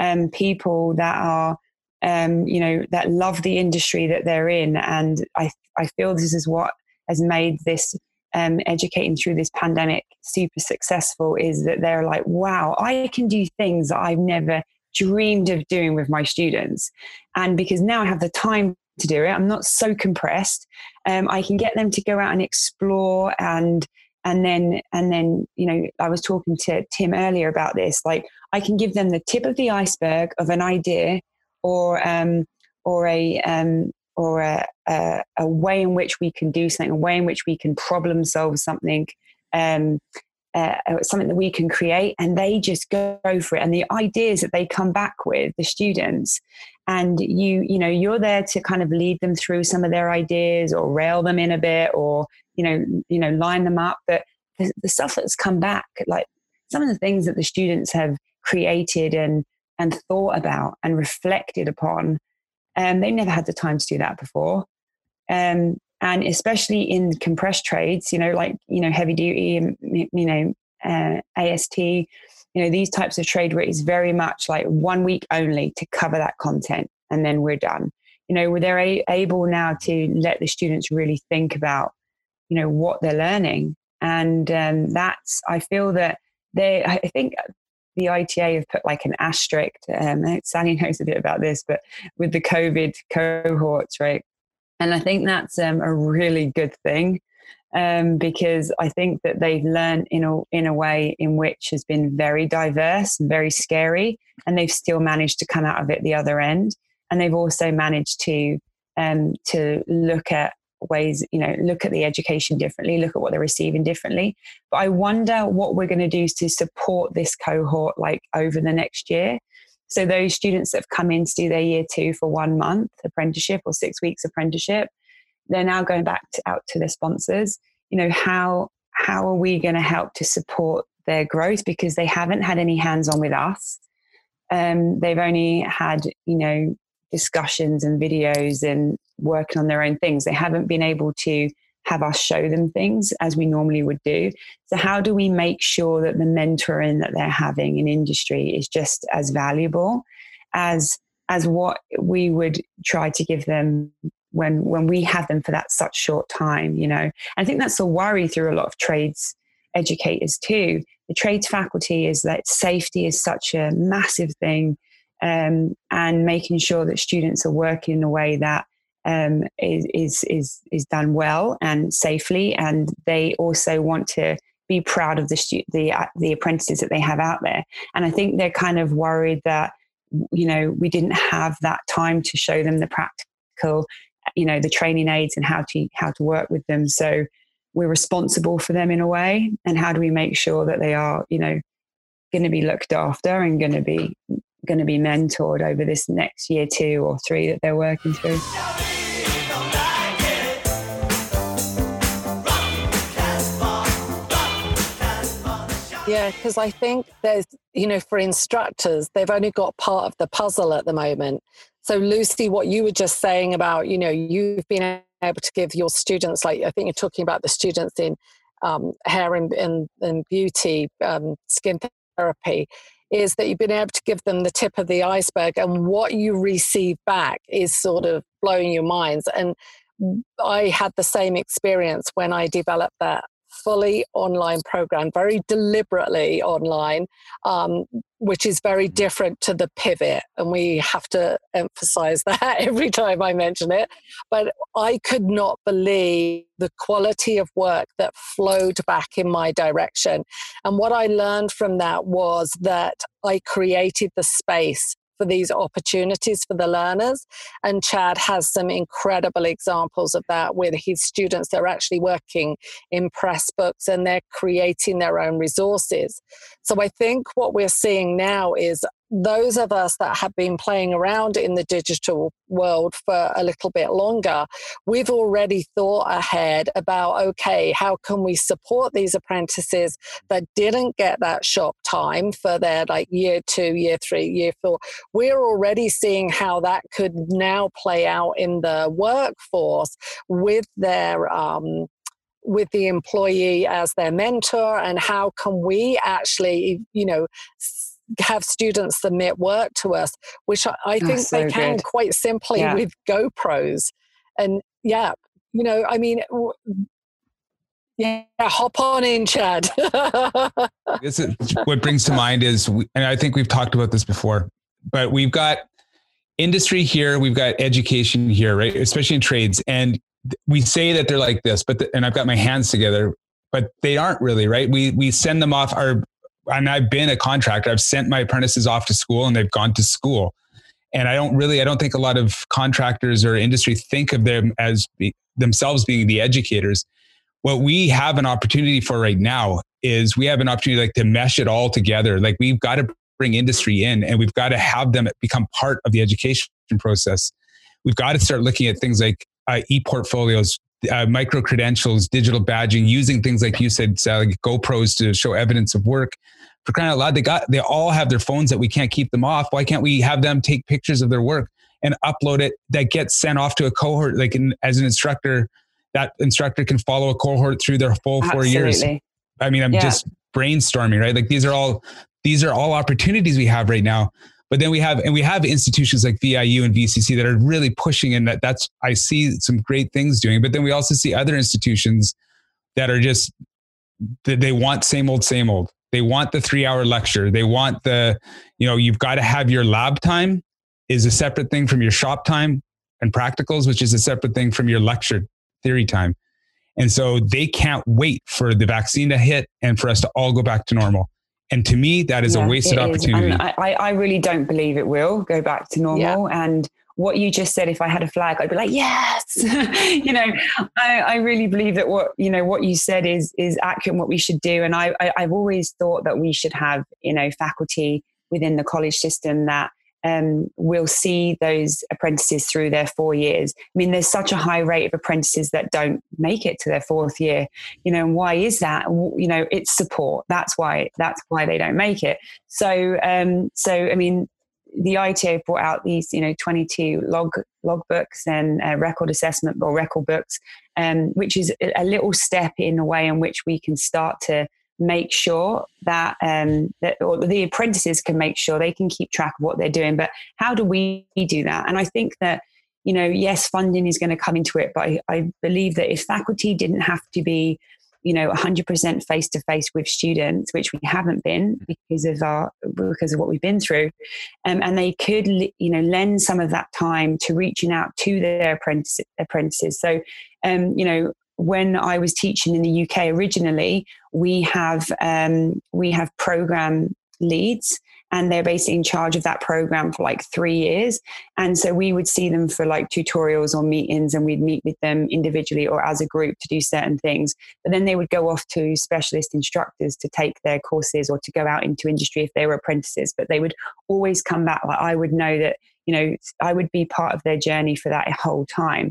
um, people that are, um, you know, that love the industry that they're in, and I I feel this is what has made this um, educating through this pandemic super successful. Is that they're like, wow, I can do things that I've never dreamed of doing with my students. And because now I have the time to do it, I'm not so compressed. Um, I can get them to go out and explore and and then and then you know I was talking to Tim earlier about this. Like I can give them the tip of the iceberg of an idea or um, or a um, or a, a, a, way in which we can do something, a way in which we can problem solve something, um, uh, uh, something that we can create, and they just go for it. And the ideas that they come back with, the students, and you, you know, you're there to kind of lead them through some of their ideas or rail them in a bit, or you know, you know, line them up. But the, the stuff that's come back, like some of the things that the students have created and and thought about and reflected upon um, they never had the time to do that before. Um, and especially in compressed trades, you know, like, you know, heavy duty, and you know, uh, AST, you know, these types of trade where it's very much like one week only to cover that content and then we're done. You know, they're a- able now to let the students really think about, you know, what they're learning. And um, that's, I feel that they, I think the ITA have put like an asterisk. Um, <laughs> Sally knows a bit about this, but with the COVID cohorts, right? And I think that's um, a really good thing um, because I think that they've learned in a in a way in which has been very diverse and very scary, and they've still managed to come out of it the other end. And they've also managed to um, to look at ways, you know, look at the education differently, look at what they're receiving differently. But I wonder what we're going to do to support this cohort like over the next year. So those students that have come in to do their year two for one month apprenticeship or six weeks apprenticeship, they're now going back to, out to their sponsors. You know, how how are we going to help to support their growth because they haven't had any hands on with us. Um, they've only had, you know, discussions and videos and working on their own things. They haven't been able to have us show them things as we normally would do. So, how do we make sure that the mentoring that they're having in industry is just as valuable as as what we would try to give them when when we have them for that such short time? You know, and I think that's a worry through a lot of trades educators too. The trades faculty is that safety is such a massive thing, um, and making sure that students are working in a way that um, is, is, is, is done well and safely. And they also want to be proud of the, stu- the, uh, the apprentices that they have out there. And I think they're kind of worried that, you know, we didn't have that time to show them the practical, you know, the training aids and how to, how to work with them. So we're responsible for them in a way. And how do we make sure that they are, you know, going to be looked after and going to be going to be mentored over this next year two or three that they're working through. Yeah, because I think there's, you know, for instructors, they've only got part of the puzzle at the moment. So, Lucy, what you were just saying about, you know, you've been able to give your students, like I think you're talking about the students in um, hair and, and, and beauty, um, skin therapy, is that you've been able to give them the tip of the iceberg, and what you receive back is sort of blowing your minds. And I had the same experience when I developed that fully online program, very deliberately online, um, which is very different to the pivot. And we have to emphasize <laughs> that every time I mention it. But I could not believe the quality of work that flowed back in my direction. And what I learned from that was that I created the space for these opportunities for the learners. And Chad has some incredible examples of that with his students. They're actually working in Pressbooks and they're creating their own resources. So I think what we're seeing now is those of us that have been playing around in the digital world for a little bit longer, we've already thought ahead about okay, how can we support these apprentices that didn't get that shop time for their like year two, year three, year four? We're already seeing how that could now play out in the workforce with their um, with the employee as their mentor and how can we actually you know have students submit work to us, which I, I oh, think so they can good. quite simply yeah. with GoPros. And yeah, you know, I mean, yeah, hop on in, Chad. <laughs> this is what brings to mind is, and I think we've talked about this before, but we've got industry here, we've got education here, right? Especially in trades, and we say that they're like this, but the, and I've got my hands together, but they aren't really, right? We we send them off our and I've been a contractor. I've sent my apprentices off to school and they've gone to school. And I don't really, I don't think a lot of contractors or industry think of them as be, themselves being the educators. What we have an opportunity for right now is we have an opportunity like to mesh it all together. Like we've got to bring industry in and we've got to have them become part of the education process. We've got to start looking at things like uh, e-portfolios, uh, micro credentials, digital badging, using things like you said, Sally, GoPros to show evidence of work. For crying out loud, they got they all have their phones that we can't keep them off. Why can't we have them take pictures of their work and upload it that gets sent off to a cohort? Like in, as an instructor, that instructor can follow a cohort through their full four years. I mean, I'm yeah. just brainstorming, right? Like these are all these are all opportunities we have right now. But then we have and we have institutions like VIU and VCC that are really pushing and that that's I see some great things doing. But then we also see other institutions that are just they want same old, same old. They want the three hour lecture. They want the, you know, you've got to have your lab time is a separate thing from your shop time and practicals, which is a separate thing from your lecture theory time. And so they can't wait for the vaccine to hit and for us to all go back to normal. And to me, that is yeah, a wasted opportunity. I, I, really don't believe it will go back to normal. Yeah. And what you just said, if I had a flag, I'd be like, yes. <laughs> you know, I, I, really believe that what you know what you said is is accurate. What we should do, and I, I I've always thought that we should have you know faculty within the college system that um, will see those apprentices through their four years. I mean, there's such a high rate of apprentices that don't make it to their fourth year. You know, and why is that? You know, it's support. That's why. That's why they don't make it. So, um, so I mean, the ITA brought out these, you know, 22 log log books and uh, record assessment or record books, um, which is a little step in a way in which we can start to make sure that um, that or the apprentices can make sure they can keep track of what they're doing. But how do we do that? And I think that you know, yes, funding is going to come into it, but I, I believe that if faculty didn't have to be you know 100% face to face with students which we haven't been because of our because of what we've been through um, and they could you know lend some of that time to reaching out to their apprentices, apprentices. so um, you know when I was teaching in the UK originally, we have um, we have program leads and they're basically in charge of that program for like three years. And so we would see them for like tutorials or meetings, and we'd meet with them individually or as a group to do certain things. But then they would go off to specialist instructors to take their courses or to go out into industry if they were apprentices. But they would always come back. Like I would know that you know i would be part of their journey for that whole time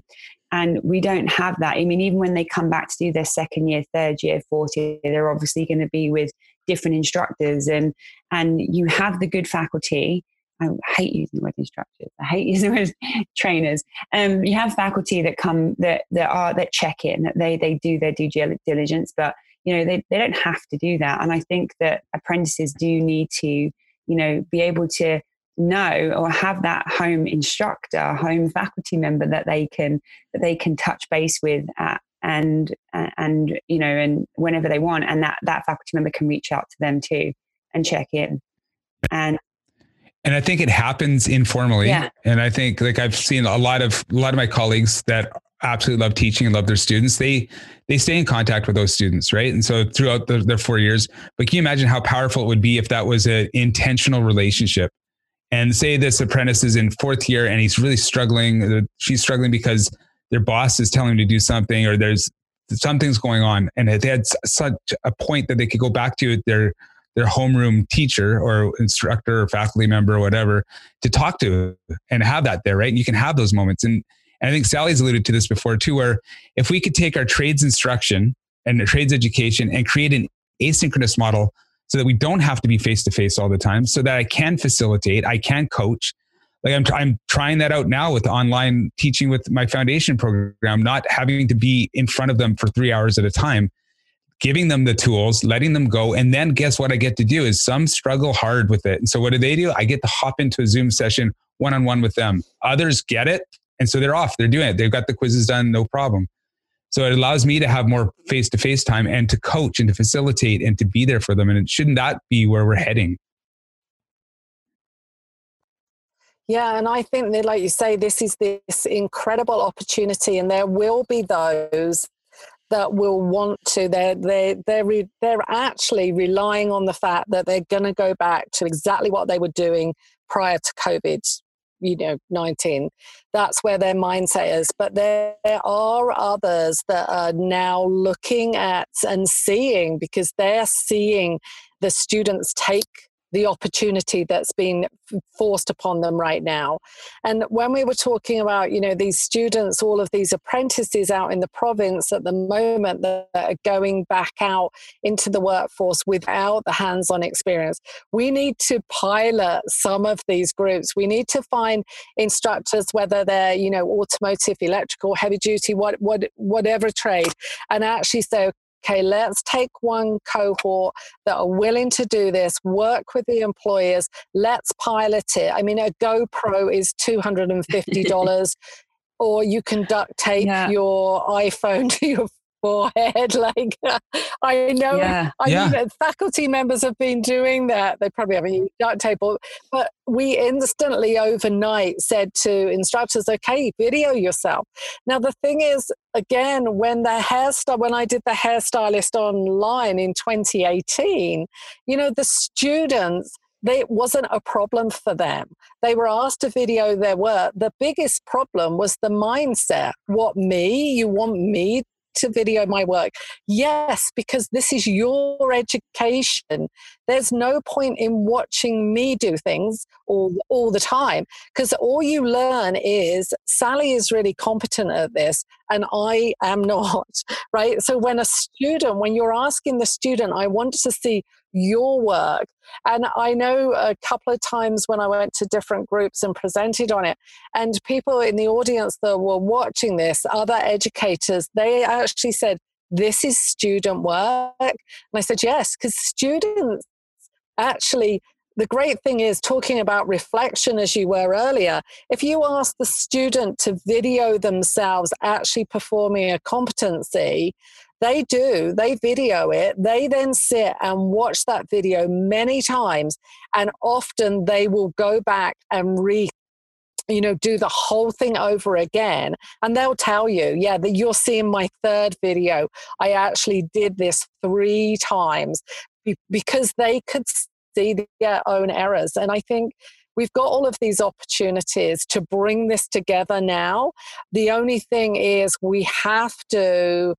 and we don't have that. I mean, even when they come back to do their second year, third year, fourth year, they're obviously going to be with different instructors, and and you have the good faculty. I hate using the word instructors. I hate <laughs> using the word trainers. Um, you have faculty that come that that are that check in that they they do their due diligence, but you know they they don't have to do that. And I think that apprentices do need to you know be able to know or have that home instructor, home faculty member that they can that they can touch base with at, and uh, and you know and whenever they want, and that that faculty member can reach out to them too and check in. And and I think it happens informally. Yeah. And I think like I've seen a lot of a lot of my colleagues that absolutely love teaching and love their students. They they stay in contact with those students, right? And so throughout the, their four years. But can you imagine how powerful it would be if that was an intentional relationship? And say this apprentice is in fourth year and he's really struggling she's struggling because their boss is telling him to do something or there's something's going on. And they had such a point that they could go back to their their homeroom teacher or instructor or faculty member or whatever to talk to and have that there right? And you can have those moments. And, and i think sally's alluded to this before too where if we could take our trades instruction and trades education and create an asynchronous model so that we don't have to be face to face all the time, so that I can facilitate, I can coach. Like I'm, I'm trying that out now with online teaching with my foundation program, not having to be in front of them for three hours at a time, giving them the tools, letting them go. And then guess what I get to do is some struggle hard with it. And so what do they do? I get to hop into a Zoom session one on one with them. Others get it. And so they're off. They're doing it. They've got the quizzes done, no problem. So it allows me to have more face to face time and to coach and to facilitate and to be there for them. And shouldn't that be where we're heading? Yeah, and I think that, like you say, this is this incredible opportunity, and there will be those that will want to. They're they they're re, they're actually relying on the fact that they're going to go back to exactly what they were doing prior to COVID you know 19 that's where their mindset is. But there are others that are now looking at and seeing because they're seeing the students take the opportunity that's been forced upon them right now. And when we were talking about, you know, these students, all of these apprentices out in the province at the moment that are going back out into the workforce without the hands on experience, we need to pilot some of these groups. We need to find instructors, whether they're, you know, automotive, electrical, heavy duty, what, what, whatever trade, and actually say, okay, let's take one cohort that are willing to do this, work with the employers, let's pilot it. I mean, a GoPro is $250. <laughs> or you can duct tape yeah. your iPhone <laughs> to your forehead. <laughs> Like I know, yeah. I yeah. mean, faculty members have been doing that. They probably haven't used duct tape, but we instantly overnight said to instructors, "Okay, video yourself." Now the thing is, again, when the hairstyle, when I did the hairstylist online in 2018, you know, the students they, it wasn't a problem for them. They were asked to video their work. The biggest problem was the mindset. What me? You want me to video my work? Yes, because this is your education. There's no point in watching me do things all, all the time because all you learn is Sally is really competent at this and I am <laughs> not, right? So when a student, when you're asking the student, I want to see your work. And I know a couple of times when I went to different groups and presented on it, and people in the audience that were watching this, other educators, they actually said, This is student work. And I said, Yes, because students actually the great thing is talking about reflection as you were earlier if you ask the student to video themselves actually performing a competency they do, they video it. They then sit and watch that video many times. And often they will go back and re you know do the whole thing over again and they'll tell you yeah that you're seeing my third video i actually did this three times because they could see their own errors and i think we've got all of these opportunities to bring this together now the only thing is we have to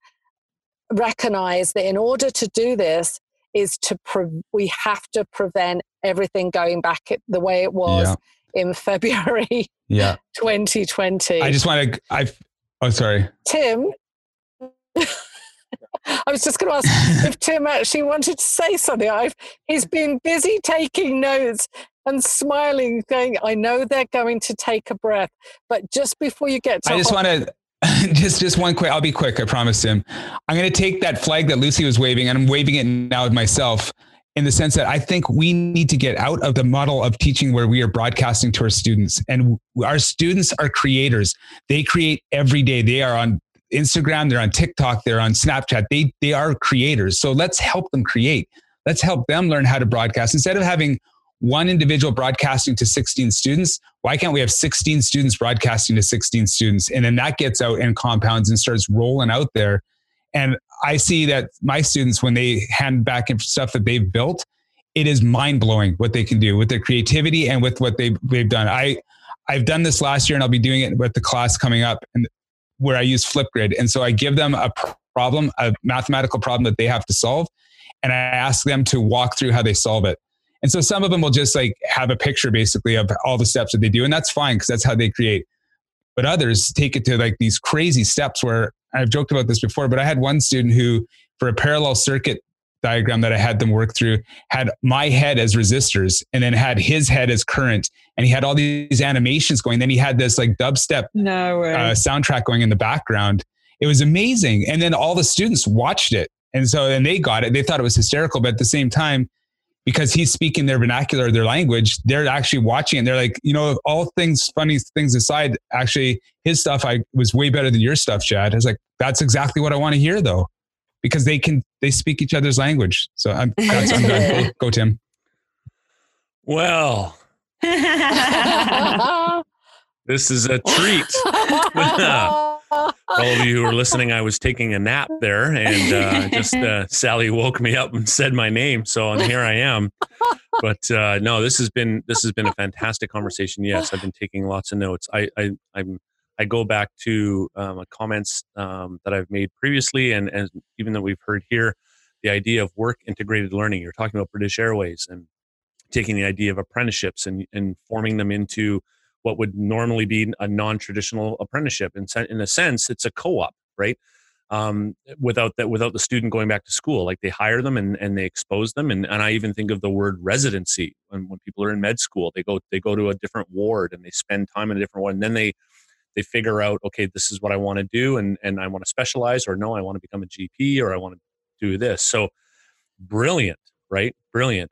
recognize that in order to do this is to pre- we have to prevent everything going back the way it was yeah. in <laughs> February yeah 2020 I just want to I oh sorry Tim I was just going to ask <laughs> if Tim actually wanted to say something. I've, he's been busy taking notes and smiling, going, I know they're going to take a breath. But just before you get to. I just want to <laughs> just just one quick. I'll be quick. I promise him. I'm going to take that flag that Lucy was waving, and I'm waving it now myself. In the sense that I think we need to get out of the model of teaching where we are broadcasting to our students, and our students are creators. They create every day. They are on Instagram. They're on TikTok. They're on Snapchat. They they are creators. So let's help them create. Let's help them learn how to broadcast instead of having one individual broadcasting to 16 students. Why can't we have 16 students broadcasting to 16 students? And then that gets out and compounds and starts rolling out there. And I see that my students, when they hand back stuff that they've built, it is mind blowing what they can do with their creativity and with what they've, they've done. I, I've done this last year and I'll be doing it with the class coming up and where I use Flipgrid. And so I give them a problem, a mathematical problem that they have to solve. And I ask them to walk through how they solve it. And so some of them will just like have a picture basically of all the steps that they do. And that's fine because that's how they create. But others take it to like these crazy steps where I've joked about this before, but I had one student who, for a parallel circuit diagram that I had them work through, had my head as resistors and then had his head as current. And he had all these animations going. Then he had this like dubstep no uh, soundtrack going in the background. It was amazing. And then all the students watched it. And so then they got it. They thought it was hysterical. But at the same time, because he's speaking their vernacular, their language, they're actually watching and they're like, you know, all things funny things aside, actually his stuff I was way better than your stuff, Chad. I was like, that's exactly what I want to hear though. Because they can they speak each other's language. So I'm, <laughs> that's, I'm done. Go, go Tim. Well. <laughs> this is a treat. <laughs> For <laughs> all of you who are listening, I was taking a nap there, and uh, just uh, <laughs> Sally woke me up and said my name, so and here I am. But uh, no, this has been this has been a fantastic conversation. Yes, I've been taking lots of notes. I, I I'm I go back to um, comments um, that I've made previously, and, and even that we've heard here, the idea of work integrated learning. You're talking about British Airways and taking the idea of apprenticeships and, and forming them into what would normally be a non-traditional apprenticeship. In, in a sense, it's a co-op, right? Um, without that, without the student going back to school, like they hire them and, and they expose them. And, and I even think of the word residency. When, when people are in med school, they go they go to a different ward and they spend time in a different one. And then they they figure out, okay, this is what I want to do, and and I want to specialize, or no, I want to become a GP, or I want to do this. So brilliant, right? Brilliant.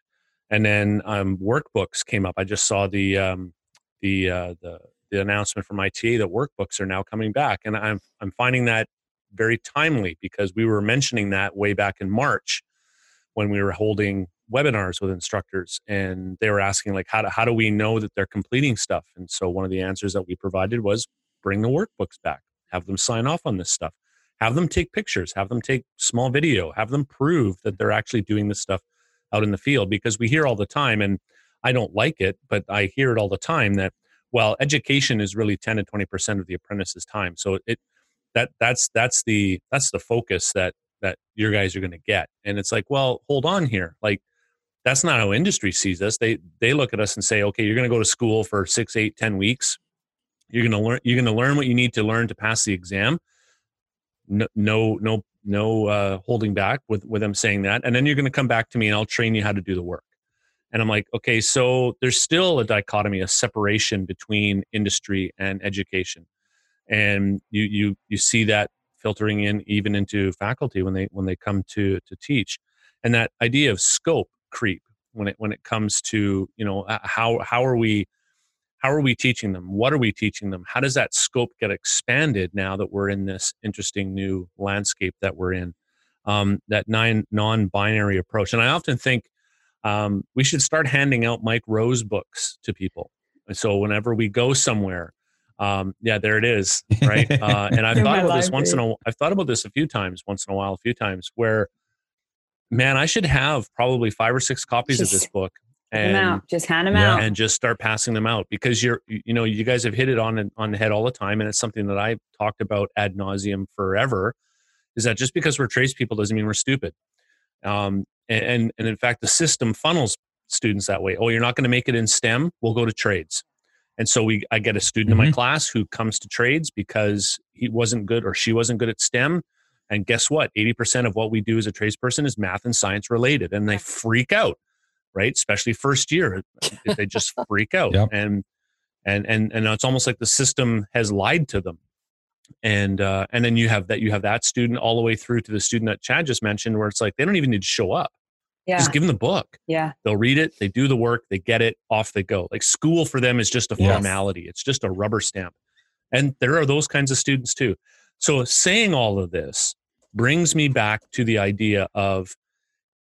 And then um, workbooks came up. I just saw the um, the uh, the the announcement from ITA that workbooks are now coming back, and I'm I'm finding that very timely because we were mentioning that way back in March when we were holding webinars with instructors and they were asking like how do, how do we know that they're completing stuff? And so one of the answers that we provided was bring the workbooks back. Have them sign off on this stuff. Have them take pictures. Have them take small video. Have them prove that they're actually doing this stuff out in the field because we hear all the time and i don't like it but i hear it all the time that well education is really 10 to 20% of the apprentice's time so it that that's that's the that's the focus that that your guys are going to get and it's like well hold on here like that's not how industry sees us they they look at us and say okay you're going to go to school for six eight ten weeks you're going to learn you're going to learn what you need to learn to pass the exam no no no no uh, holding back with with them saying that and then you're going to come back to me and i'll train you how to do the work and i'm like okay so there's still a dichotomy a separation between industry and education. And you you you see that filtering in even into faculty when they when they come to to teach. And that idea of scope creep when it when it comes to you know how how are we how are we teaching them? What are we teaching them? How does that scope get expanded now that we're in this interesting new landscape that we're in? Um, that nine non-binary approach. And i often think um, we should start handing out mike rose books to people and so whenever we go somewhere um, yeah there it is right <laughs> uh, and i've thought about this once in a i've thought about this a few times once in a while a few times where man i should have probably five or six copies Just of this book Hand 'em and out. Just hand them Yeah. out. and just start passing them out because you're you know you guys have hit it on on the head all the time and it's something that i've talked about ad nauseum forever is that just because we're tradespeople doesn't mean we're stupid um, and and in fact the system funnels students that way. Oh you're not going to make it in stem? We'll go to trades. And so we i get a student in my class who comes to trades because he wasn't good or she wasn't good at stem. And guess what? 80% of what we do as a tradesperson is math and science related and they freak out right? Especially first year they just <laughs> freak out. Yep. and and and and it's almost like the system has lied to them. And uh and then you have that you have that student all the way through to the student that chad just mentioned where it's like they don't even need to show up Yeah. just give them the book yeah. they'll read it they do the work they get it off they go like school for them is just a Yes. formality it's just a rubber stamp and there are those kinds of students too so saying all of this brings me back to the idea of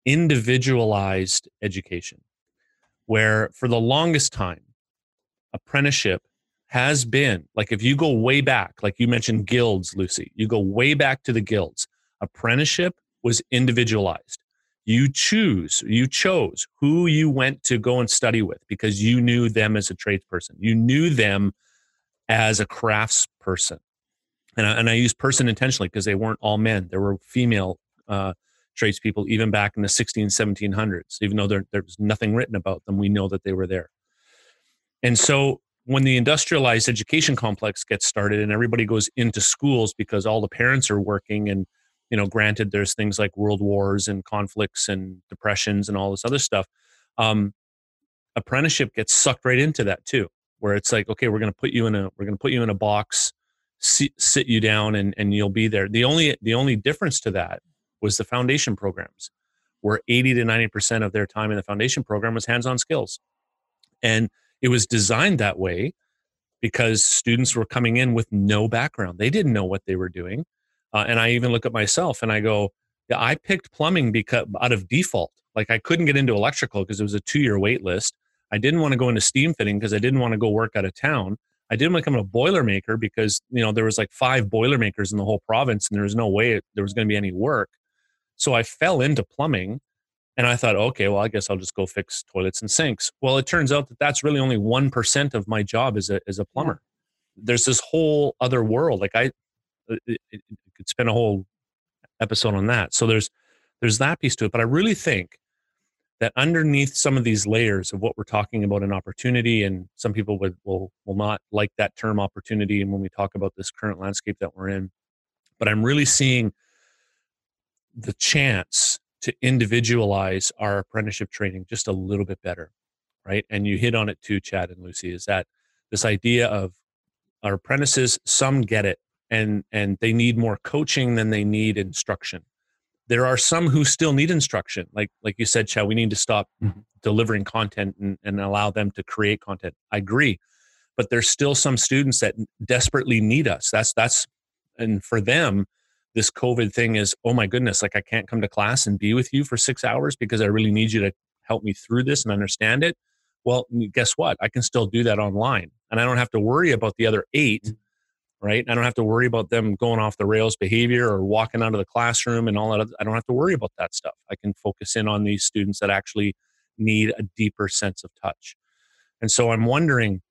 individualized education where for the longest time apprenticeship has been like if you go way back like you mentioned guilds lucy you go way back to the guilds apprenticeship was individualized you choose you chose who you went to go and study with because you knew them as a tradesperson. You knew them as a craftsperson. And I, and I use person intentionally because they weren't all men. There were female uh, tradespeople even back in the 16 1700s even though there, there was nothing written about them we know that they were there. And so when the industrialized education complex gets started and everybody goes into schools because all the parents are working and you know granted there's things like world wars and conflicts and depressions and all this other stuff um, apprenticeship gets sucked right into that too where it's like okay we're going to put you in a we're going to put you in a box sit, sit you down and, and you'll be there. The only the only difference to that was the foundation programs where 80 to 90% of their time in the foundation program was hands-on skills. And it was designed that way because students were coming in with no background. They didn't know what they were doing uh, and i even look at myself and i go yeah, i picked plumbing because out of default like i couldn't get into electrical because it was a two-year wait list i didn't want to go into steam fitting because i didn't want to go work out of town I didn't want to become a boilermaker because you know there was like five boilermakers in the whole province, and there was no way it, there was going to be any work. So I fell into plumbing, and I thought, okay, well, I guess I'll just go fix toilets and sinks. Well, it turns out that that's really only one percent of my job as a as a plumber. There's this whole other world. Like I, Uh, it, it, it could spend a whole episode on that. So there's there's that piece to it. But I really think that underneath some of these layers of what we're talking about an opportunity, and some people would will will not like that term opportunity, and when we talk about this current landscape that we're in, but I'm really seeing the chance to individualize our apprenticeship training just a little bit better, right? And you hit on it too, Chad and Lucy, is that this idea of our apprentices, some get it, and and they need more coaching than they need instruction. There are some who still need instruction. Like like you said Chad, we need to stop Mm-hmm. delivering content and, and allow them to create content. I agree. But there's still some students that desperately need us. That's that's and for them this covid thing is oh my goodness like i can't come to class and be with you for six hours because i really need you to help me through this and understand it. Well guess what? I can still do that online and i don't have to worry about the other eight right? I don't have to worry about them going off the rails behavior or walking out of the classroom and all that. I don't have to worry about that stuff. I can focus in on these students that actually need a deeper sense of touch. And so I'm wondering,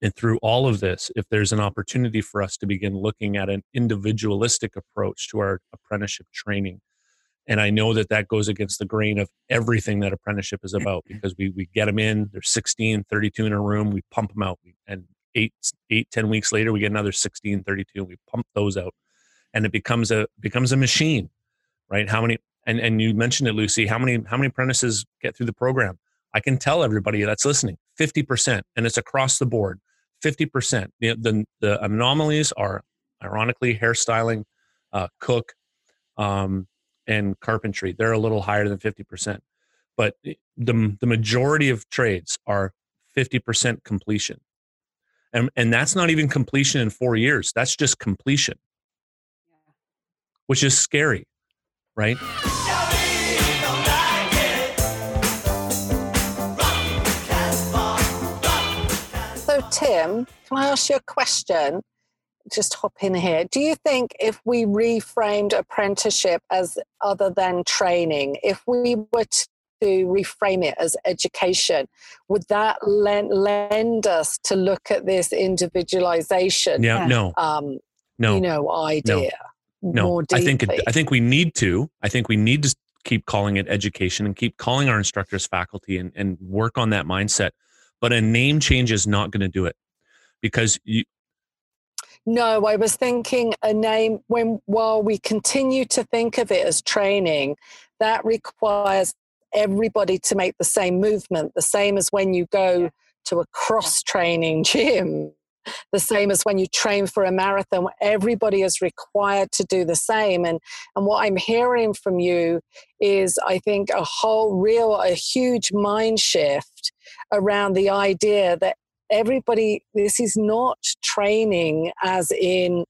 and through all of this, if there's an opportunity for us to begin looking at an individualistic approach to our apprenticeship training. And I know that that goes against the grain of everything that apprenticeship is about because we, we get them in, they're 16, 32 in a room, we pump them out. And eight, eight, 10 weeks later, we get another 16, 32, and we pump those out. And it becomes a becomes a machine, right? How many and, and you mentioned it, Lucy, how many how many apprentices get through the program? I can tell everybody that's listening, 50%, and it's across the board. 50%. The, the, the anomalies are ironically hairstyling, uh, cook, um, and carpentry. They're a little higher than 50%. But the, the majority of trades are 50% completion. And, and that's not even completion in four years. That's just completion, which is scary, right? So, Tim, can I ask you a question? Just hop in here. Do you think if we reframed apprenticeship as other than training, if we were to reframe it as education, would that lend, lend us to look at this individualization, Yeah, Yeah. no, um, no. you know, idea no. more i think it, i think we need to. I think we need to keep calling it education and keep calling our instructors faculty and, and work on that mindset. But a name change is not going to do it because you No, I was thinking a name when while we continue to think of it as training, that requires everybody to make the same movement, the same as when you go to a cross training <laughs> gym, the same as when you train for a marathon. Everybody is required to do the same. And and what I'm hearing from you is I think a whole real a huge mind shift around the idea that everybody this is not training as in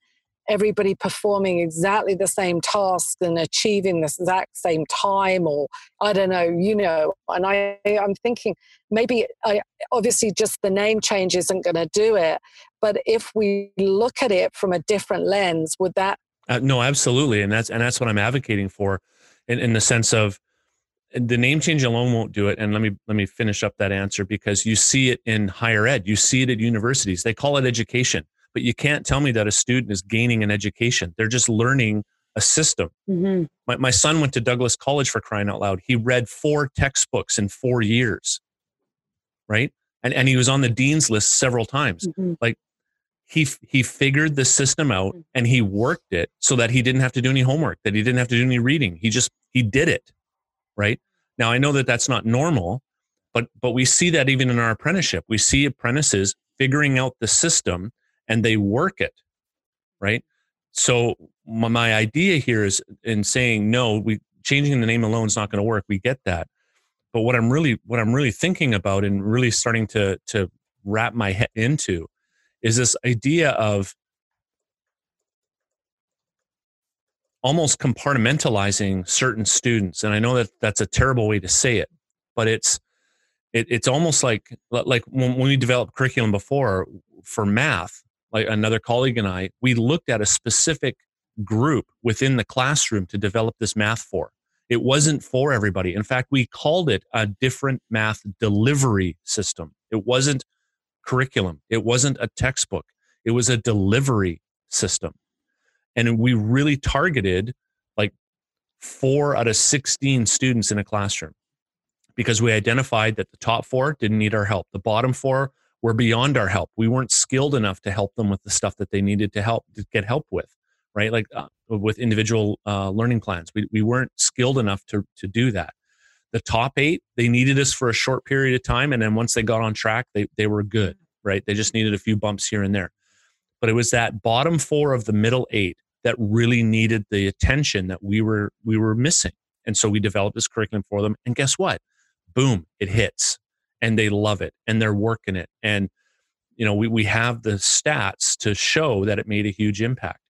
everybody performing exactly the same task and achieving the exact same time or i don't know you know and i i'm thinking maybe i obviously just the name change isn't going to do it but if we look at it from a different lens would that Uh, no, absolutely, and that's and that's what I'm advocating for, in, in the sense of the name change alone won't do it. And let me let me finish up that answer because you see it in higher ed, you see it at universities. They call it education, but you can't tell me that a student is gaining an education. They're just learning a system. Mhm. My my son went to Douglas College for crying out loud. He read four textbooks in four years, right? And and he was on the dean's list several times Mhm. he he figured the system out Mm. and he worked it so that he didn't have to do any homework that he didn't have to do any reading he just he did it right now i know that that's not normal but but we see that even in our apprenticeship we see apprentices figuring out the system and they work it right? So my, idea here is in saying no we changing the name alone is not going to work we get that. But what i'm really what i'm really thinking about and really starting to to wrap my head into is this idea of almost compartmentalizing certain students and i know that that's a terrible way to say it but it's it, it's almost like like when, when we developed curriculum before for math, like another colleague and I, we looked at a specific group within the classroom to develop this math for. It wasn't for everybody. In fact, we called it a different math delivery system. It wasn't curriculum, it wasn't a textbook, it was a delivery system. And we really targeted like four out of 16 students in a classroom because we identified that the top four didn't need our help. The bottom four were beyond our help. We weren't skilled enough to help them with the stuff that they needed to help to get help with, right? Like uh, with individual uh, learning plans, we, we weren't skilled enough to, to do that. The top eight, they needed us for a short period of time. And then once they got on track, they, they were good, right? They just needed a few bumps here and there. But it was that bottom four of the middle eight that really needed the attention that we were we were missing. And so we developed this curriculum for them. And guess what? Boom, it hits. And they love it and they're working it. And you know, we, we have the stats to show that it made a huge impact.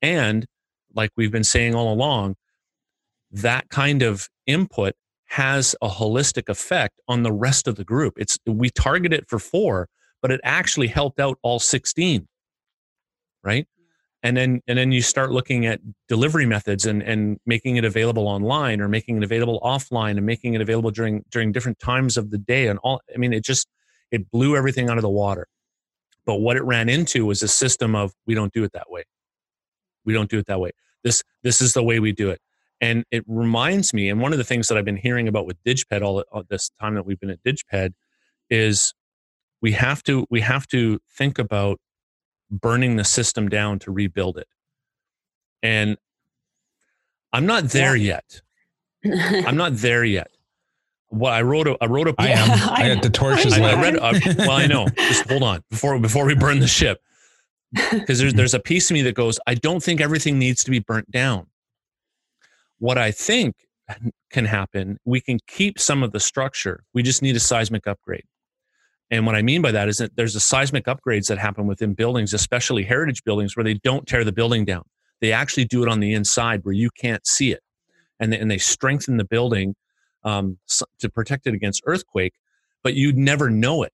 And like we've been saying all along, that kind of input has a holistic effect on the rest of the group. It's we target it for four, but it actually helped out all 16. Right? And then and then you start looking at delivery methods and, and making it available online or making it available offline and making it available during during different times of the day and all I mean it just it blew everything out of the water. But what it ran into was a system of we don't do it that way. We don't do it that way. This this is the way we do it. And it reminds me, and one of the things that I've been hearing about with DigPed all, all this time that we've been at DigPed is we have to we have to think about burning the system down to rebuild it. And I'm not there yet. <laughs> I'm not there yet. Well, I wrote a I wrote a I am. I got the torches I, I lit. read. Uh, <laughs> well, I know. Just hold on before before we burn the ship, because there's there's a piece of me that goes. I don't think everything needs to be burnt down. What I think can happen, we can keep some of the structure. We just need a seismic upgrade. And what I mean by that is that there's a seismic upgrades that happen within buildings, especially heritage buildings, where they don't tear the building down. They actually do it on the inside where you can't see it, and they, and they strengthen the building um, to protect it against earthquake. But you'd never know it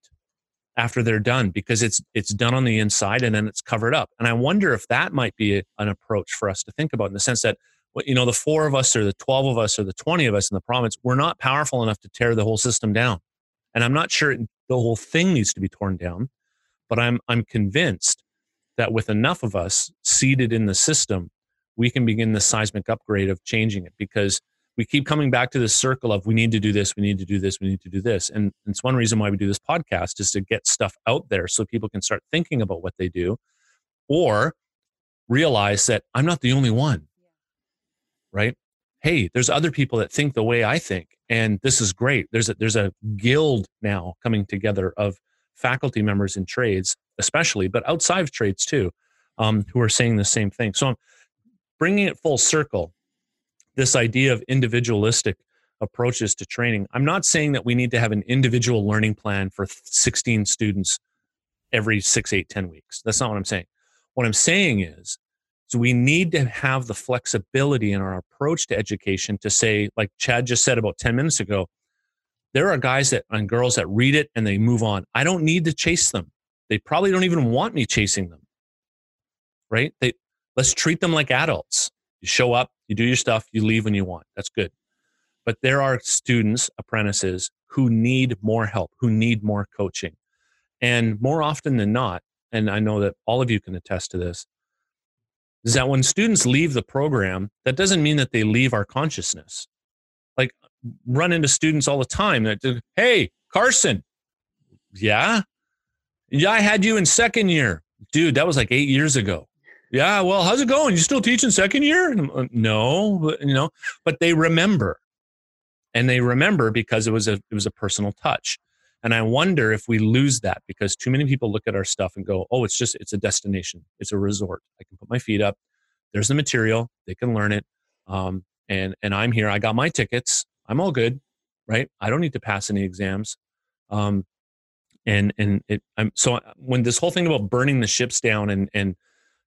after they're done because it's it's done on the inside and then it's covered up. And I wonder if that might be an approach for us to think about in the sense that you know the four of us or the twelve of us or the twenty of us in the province, we're not powerful enough to tear the whole system down. And I'm not sure the whole thing needs to be torn down, but I'm I'm convinced that with enough of us seated in the system, we can begin the seismic upgrade of changing it because we keep coming back to this circle of we need to do this, we need to do this, we need to do this. And it's one reason why we do this podcast is to get stuff out there so people can start thinking about what they do or realize that I'm not the only one. Right? Hey, there's other people that think the way I think and this is great. There's a there's a guild now coming together of faculty members in trades especially, but outside of trades too, um, who are saying the same thing. So I'm bringing it full circle this idea of individualistic approaches to training. I'm not saying that we need to have an individual learning plan for 16 students every six, eight, 10 weeks. That's not what I'm saying. What I'm saying is, so we need to have the flexibility in our approach to education to say, like Chad just said about 10 minutes ago, there are guys that and girls that read it and they move on. I don't need to chase them. They probably don't even want me chasing them. Right? They let's treat them like adults. You show up, you do your stuff, you leave when you want. That's good. But there are students, apprentices, who need more help, who need more coaching. And more often than not, and I know that all of you can attest to this, is that when students leave the program, that doesn't mean that they leave our consciousness. Like, run into students all the time that, hey, Carson, yeah, yeah, I had you in second year, dude. That was like eight years ago. Yeah, well, how's it going? You still teaching second year? Uh, no, but, you know, but they remember, and they remember because it was a it was a personal touch. And I wonder if we lose that because too many people look at our stuff and go, "Oh, it's just it's a destination, it's a resort. I can put my feet up. There's the material. They can learn it, um, and and I'm here. I got my tickets. I'm all good, right? I don't need to pass any exams." Um, and and it, I'm so when this whole thing about burning the ships down and and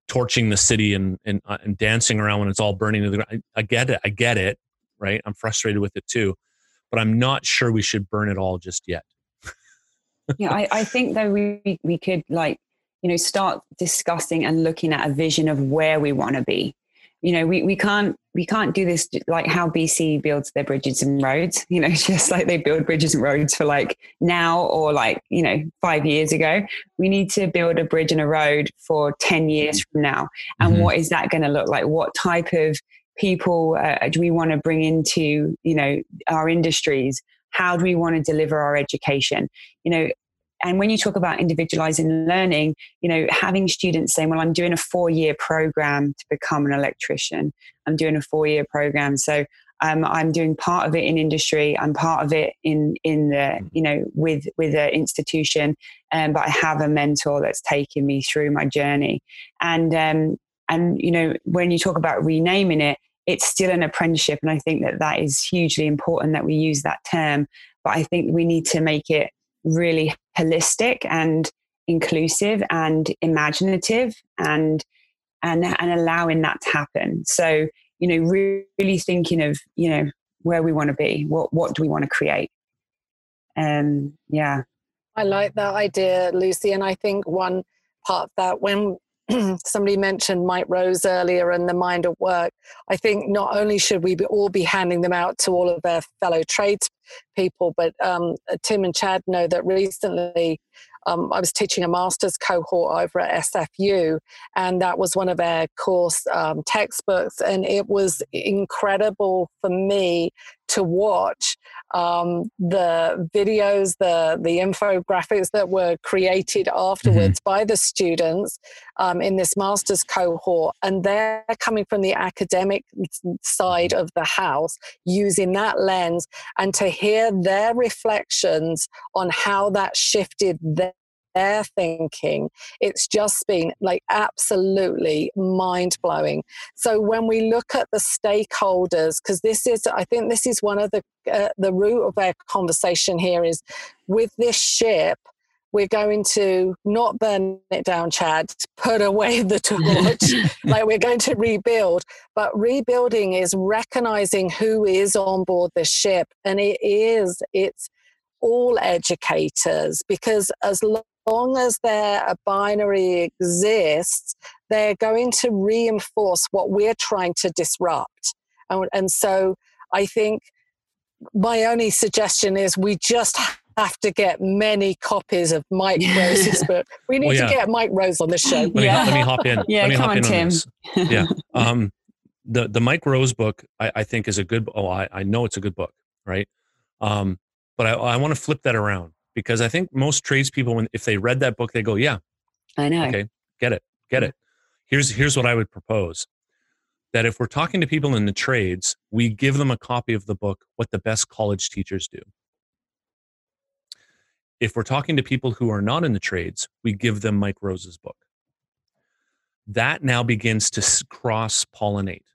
torching the city and and, uh, and dancing around when it's all burning to the ground. I, I get it. I get it. Right. I'm frustrated with it too, but I'm not sure we should burn it all just yet. Yeah, I, I think though we we could like you know start discussing and looking at a vision of where we want to be. You know we, we can't we can't do this like how bc builds their bridges and roads you know <laughs> just like they build bridges and roads for like now or like you know five years ago. We need to build a bridge and a road for 10 years from now. And Mhm. what is that going to look like? What type of people uh, do we want to bring into you know our industries? How do we want to deliver our education? You know and when you talk about individualizing learning you know having students saying well i'm doing a four year program to become an electrician. I'm doing a four year program. So um, i'm doing part of it in industry. I'm part of it in in the you know with with the institution um, but i have a mentor that's taking me through my journey. And um, and you know when you talk about renaming it it's still an apprenticeship. And i think that that is hugely important that we use that term. But i think we need to make it really holistic and inclusive and imaginative and and and allowing that to happen so you know really, thinking of you know where we want to be what what do we want to create um yeah I like that idea, Lucy. And I think one part of that, when <clears throat> somebody mentioned Mike Rose earlier and the mind at work, I think not only should we be all be handing them out to all of their fellow trades people, but um, Tim and Chad know that recently um, I was teaching a master's cohort over at SFU, and that was one of our course um, textbooks. And it was incredible for me to watch um, the videos, the the infographics that were created afterwards by the students um, in this master's cohort, and they're coming from the academic side of the house, using that lens, and to hear their reflections on how that shifted their their thinking it's just been like absolutely mind blowing so when we look at the stakeholders because this is i think this is one of the uh, the root of our conversation here is with this ship we're going to not burn it down chad put away the <laughs> torch like we're going to rebuild. But rebuilding is recognizing who is on board the ship and it is it's all educators because as long as their a binary exists they're going to reinforce what we're trying to disrupt and, and so i think my only suggestion is we just have to get many copies of Mike Rose's book. We need Well, yeah. to get Mike Rose on the show. Let me, Yeah. let me hop in. Yeah, <laughs> let me come hop on, in Tim. this. Yeah. <laughs> Um, the the Mike Rose book, I, I think, is a good. Oh, I, I know it's a good book, right? Um, but I, I want to flip that around because I think most tradespeople, when if they read that book, they go, "Yeah, i know okay, get it, get mm. it." Here's here's what I would propose: that if we're talking to people in the trades, we give them a copy of the book, "What the Best College Teachers Do." If we're talking to people who are not in the trades, we give them Mike Rose's book. That now begins to cross pollinate,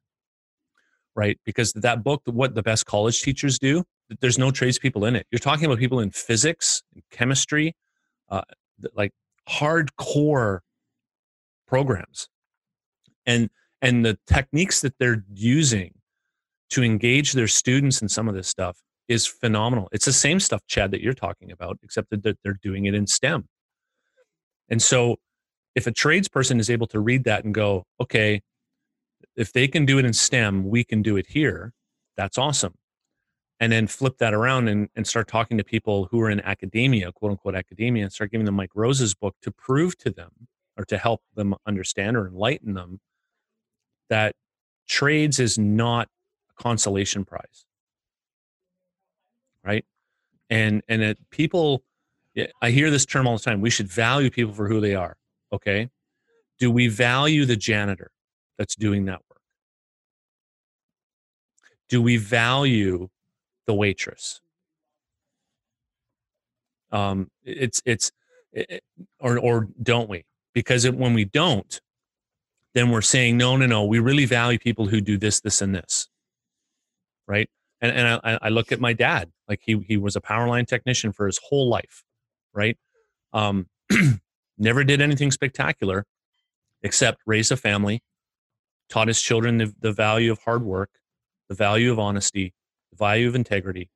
right? Because that book, what the best college teachers do, there's no tradespeople in it. You're talking about people in physics, and chemistry, uh, like hardcore programs, and and the techniques that they're using to engage their students in some of this stuff is phenomenal. It's the same stuff, Chad, that you're talking about, except that they're- they're doing it in STEM. And so, if a tradesperson is able to read that and go, okay, if they can do it in STEM, we can do it here. That's awesome. And then flip that around and, and start talking to people who are in academia, quote unquote academia, and start giving them Mike Rose's book to prove to them or to help them understand or enlighten them that trades is not a consolation prize. Right. And and it, people I hear this term all the time. We should value people for who they are. Okay. Do we value the janitor that's doing that work? Do we value the waitress? Um, it's it's it, or or don't we? Because it, when we don't, then we're saying no, no, no. We really value people who do this, this, and this, right? And and I, I look at my dad. Like he he was a power line technician for his whole life, right? Um, <clears throat> never did anything spectacular, except raise a family, taught his children the, the value of hard work, the value of honesty, the value of integrity,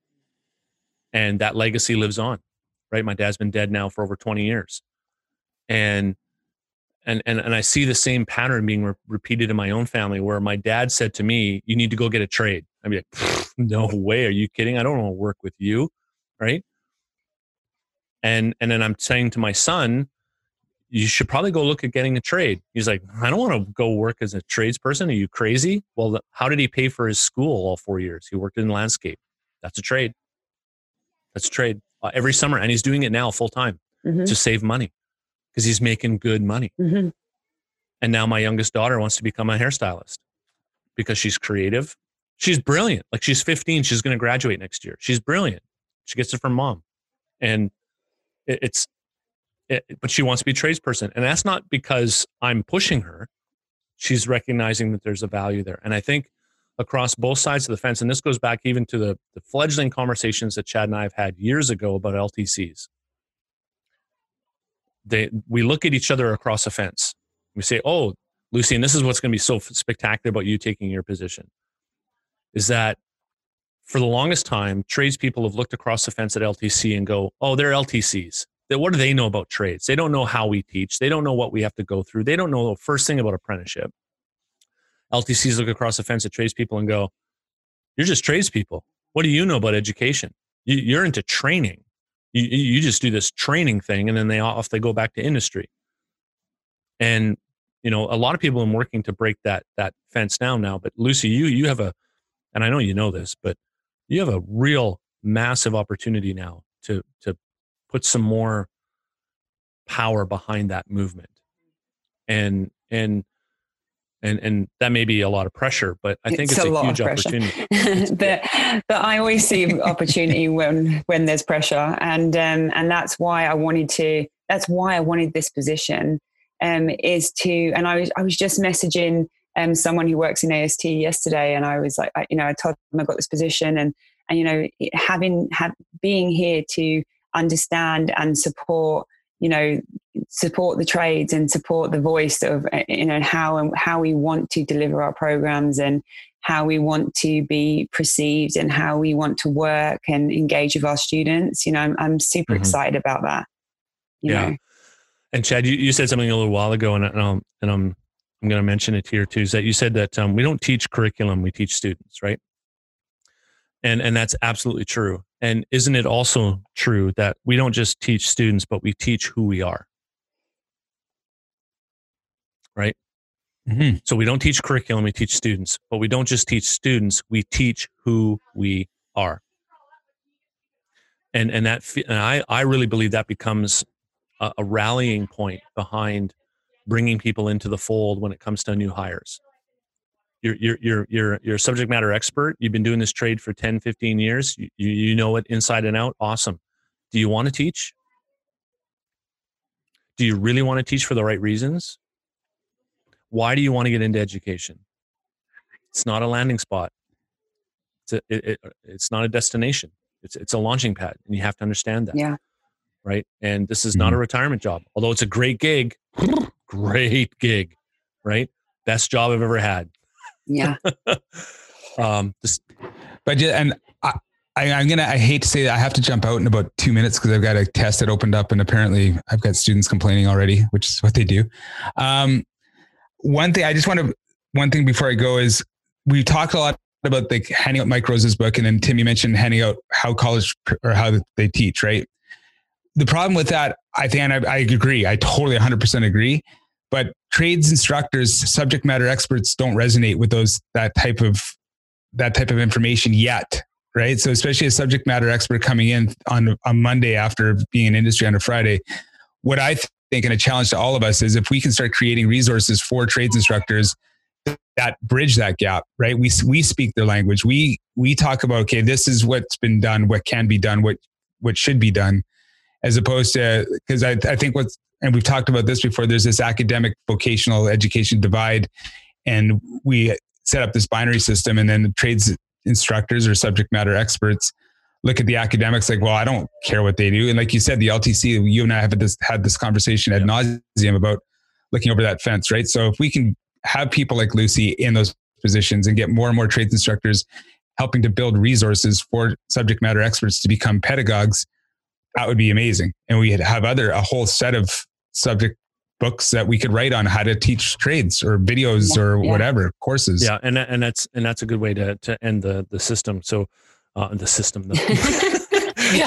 and that legacy lives on. Right, my dad's been dead now for over twenty years, and and and and I see the same pattern being re- repeated in my own family, where my dad said to me, "You need to go get a trade." I'd be like, "No way! Are you kidding? I don't want to work with you, right?" And and then I'm saying to my son, "You should probably go look at getting a trade." He's like, "I don't want to go work as a tradesperson. Are you crazy?" Well, how did he pay for his school all four years? He worked in landscape. That's a trade. That's a trade uh, every summer, and he's doing it now full time Mhm. to save money because he's making good money. Mhm. And now my youngest daughter wants to become a hairstylist because she's creative. She's brilliant. Like she's 15, she's going to graduate next year. She's brilliant. She gets it from mom. And it, it's, it, but she wants to be a tradesperson. And that's not because I'm pushing her. She's recognizing that there's a value there. And I think across both sides of the fence, and this goes back even to the, the fledgling conversations that Chad and I have had years ago about LTCs. They, we look at each other across a fence we say, "Oh, Lucy, and this is what's going to be so spectacular about you taking your position," is that for the longest time, tradespeople have looked across the fence at LTC and go, "Oh, they're LTCs. They- What do they know about trades? They don't know how we teach. They don't know what we have to go through. They don't know the first thing about apprenticeship." LTCs look across the fence at tradespeople and go, "You're just tradespeople. What do you know about education? You, you're into training. You you just do this training thing, and then they off they go back to industry." and you know a lot of people are working to break that that fence down now but lucy you you have a and i know you know this but you have a real massive opportunity now to to put some more power behind that movement and and and and that may be a lot of pressure but i think it's, It's a a, huge opportunity <laughs> but but I always see opportunity when when there's pressure, and um, and that's why I wanted to. That's why I wanted this position. Um, is to, and I was I was just messaging um someone who works in AST yesterday, and I was like, I, you know, I told them I got this position, and and you know, having have being here to understand and support, you know, support the trades and support the voice of uh, you know how and how we want to deliver our programs and how we want to be perceived and how we want to work and engage with our students. You know, I'm, I'm super Mhm. excited about that. Yeah. know. And Chad, you, you said something a little while ago, and, and, I'm, and I'm, I'm going to mention it here too, is that you said that um, we don't teach curriculum, we teach students, right? And, and that's absolutely true. And isn't it also true that we don't just teach students, but we teach who we are? Right? Mhm. So we don't teach curriculum, we teach students, but we don't just teach students, we teach who we are. And and that and I I really believe that becomes a, a rallying point behind bringing people into the fold when it comes to new hires. You're you're you're you're you're a subject matter expert. You've been doing this trade for 10, 15 years. You you you know it inside and out. Awesome. Do you want to teach? Do you really want to teach for the right reasons? Why do you want to get into education? It's not a landing spot. It's a, it, it, it's not a destination. It's it's a launching pad, and you have to understand that, Yeah. right? And this is not mm-hmm. a retirement job, although it's a great gig, <laughs> great gig, right? Best job I've ever had. Yeah. <laughs> um, But yeah, and I, I, I'm gonna. I hate to say that I have to jump out in about two minutes because I've got a test that opened up, and apparently I've got students complaining already, which is what they do. Um, one thing I just want to. One thing before I go is we talked a lot about like handing out Mike Rose's book, and then Tim, you mentioned handing out how college or how they teach, right? The problem with that, I think, I, I agree. I totally 100% agree. But trades instructors, subject matter experts, don't resonate with those that type of that type of information yet, right? So especially a subject matter expert coming in on a Monday after being in industry on a Friday, what I think and a challenge to all of us is if we can start creating resources for trades instructors that bridge that gap, right? We we speak their language. We we talk about okay, this is what's been done, what can be done, what what should be done, as opposed to because I I think what's and we've talked about this before. There's this academic vocational education divide, and we set up this binary system, and then the trades instructors or subject matter experts look at the academics like, well, I don't care what they do. And like you said, the LTC, you and I have this, had this conversation ad nauseum about looking over that fence, right? So if we can have people like Lucy in those positions and get more and more trades instructors helping to build resources for subject matter experts to become pedagogues, that would be amazing. And we have other, a whole set of subject books that we could write on how to teach trades or videos Yeah, or yeah. whatever courses. Yeah, and and that's and that's a good way to to end the the system. So uh, the system. The,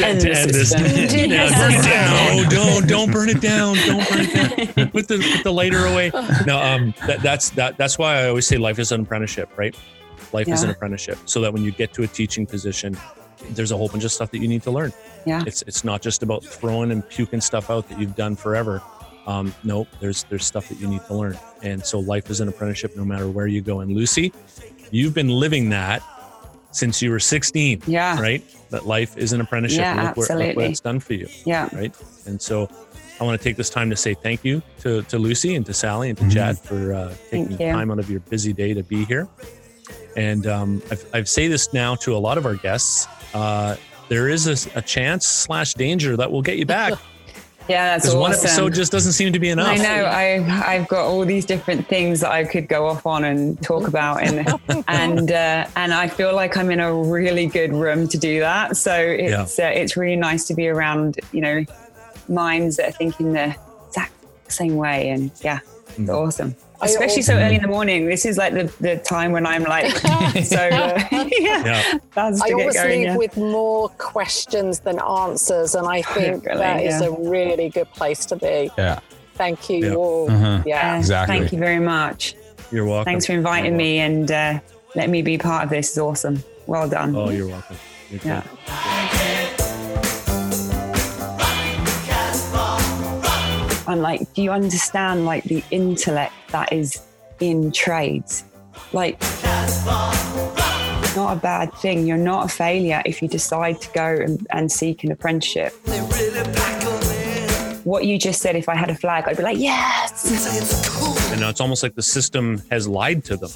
End <laughs> <laughs> to end this. system. Yeah, burn it down. No, <laughs> don't don't burn it down. Don't burn it down. Put the put the lighter away. No, um, that, that's that that's why I always say life is an apprenticeship, right? Life is an apprenticeship. So that when you get to a teaching position, there's a whole bunch of stuff that you need to learn. Yeah. It's it's not just about throwing and puking stuff out that you've done forever. Um, no, there's there's stuff that you need to learn. And so life is an apprenticeship no matter where you go. And Lucy, you've been living that since you were 16 Yeah. right? That life is an apprenticeship. Yeah, and look, where, look what it's done for you, Yeah. right? And so I want to take this time to say thank you to, to Lucy and to Sally and to Mhm. Chad for uh, taking time out of your busy day to be here. And um, I've, I've say this now to a lot of our guests. Uh, there is a, a chance slash danger that will get you back <laughs> Yeah, that's because awesome. one episode just doesn't seem to be enough. I know. I I've got all these different things that I could go off on and talk about, and <laughs> and uh, and I feel like I'm in a really good room to do that. So it's uh, it's really nice to be around, you know, minds that are thinking the exact same way, and yeah, it's Mhm. awesome. I Especially so early in the morning. This is like the, the time when I'm like, <laughs> so uh, yeah, <laughs> Yeah. I always going. leave Yeah. with more questions than answers, and I <laughs> think Really, that is yeah. a really good place to be. Yeah. Thank you Yeah. all. Uh-huh. Yeah. Exactly. Thank you very much. You're welcome. Thanks for inviting me and uh, let me be part of this. It's awesome. Well done. Oh, you're welcome. You're Yeah. great. I'm like, do you understand like the intellect that is in trades? Like, not a bad thing. You're not a failure if you decide to go and, and seek an apprenticeship. What you just said, if I had a flag, I'd be like, yes. And it's almost like the system has lied to them.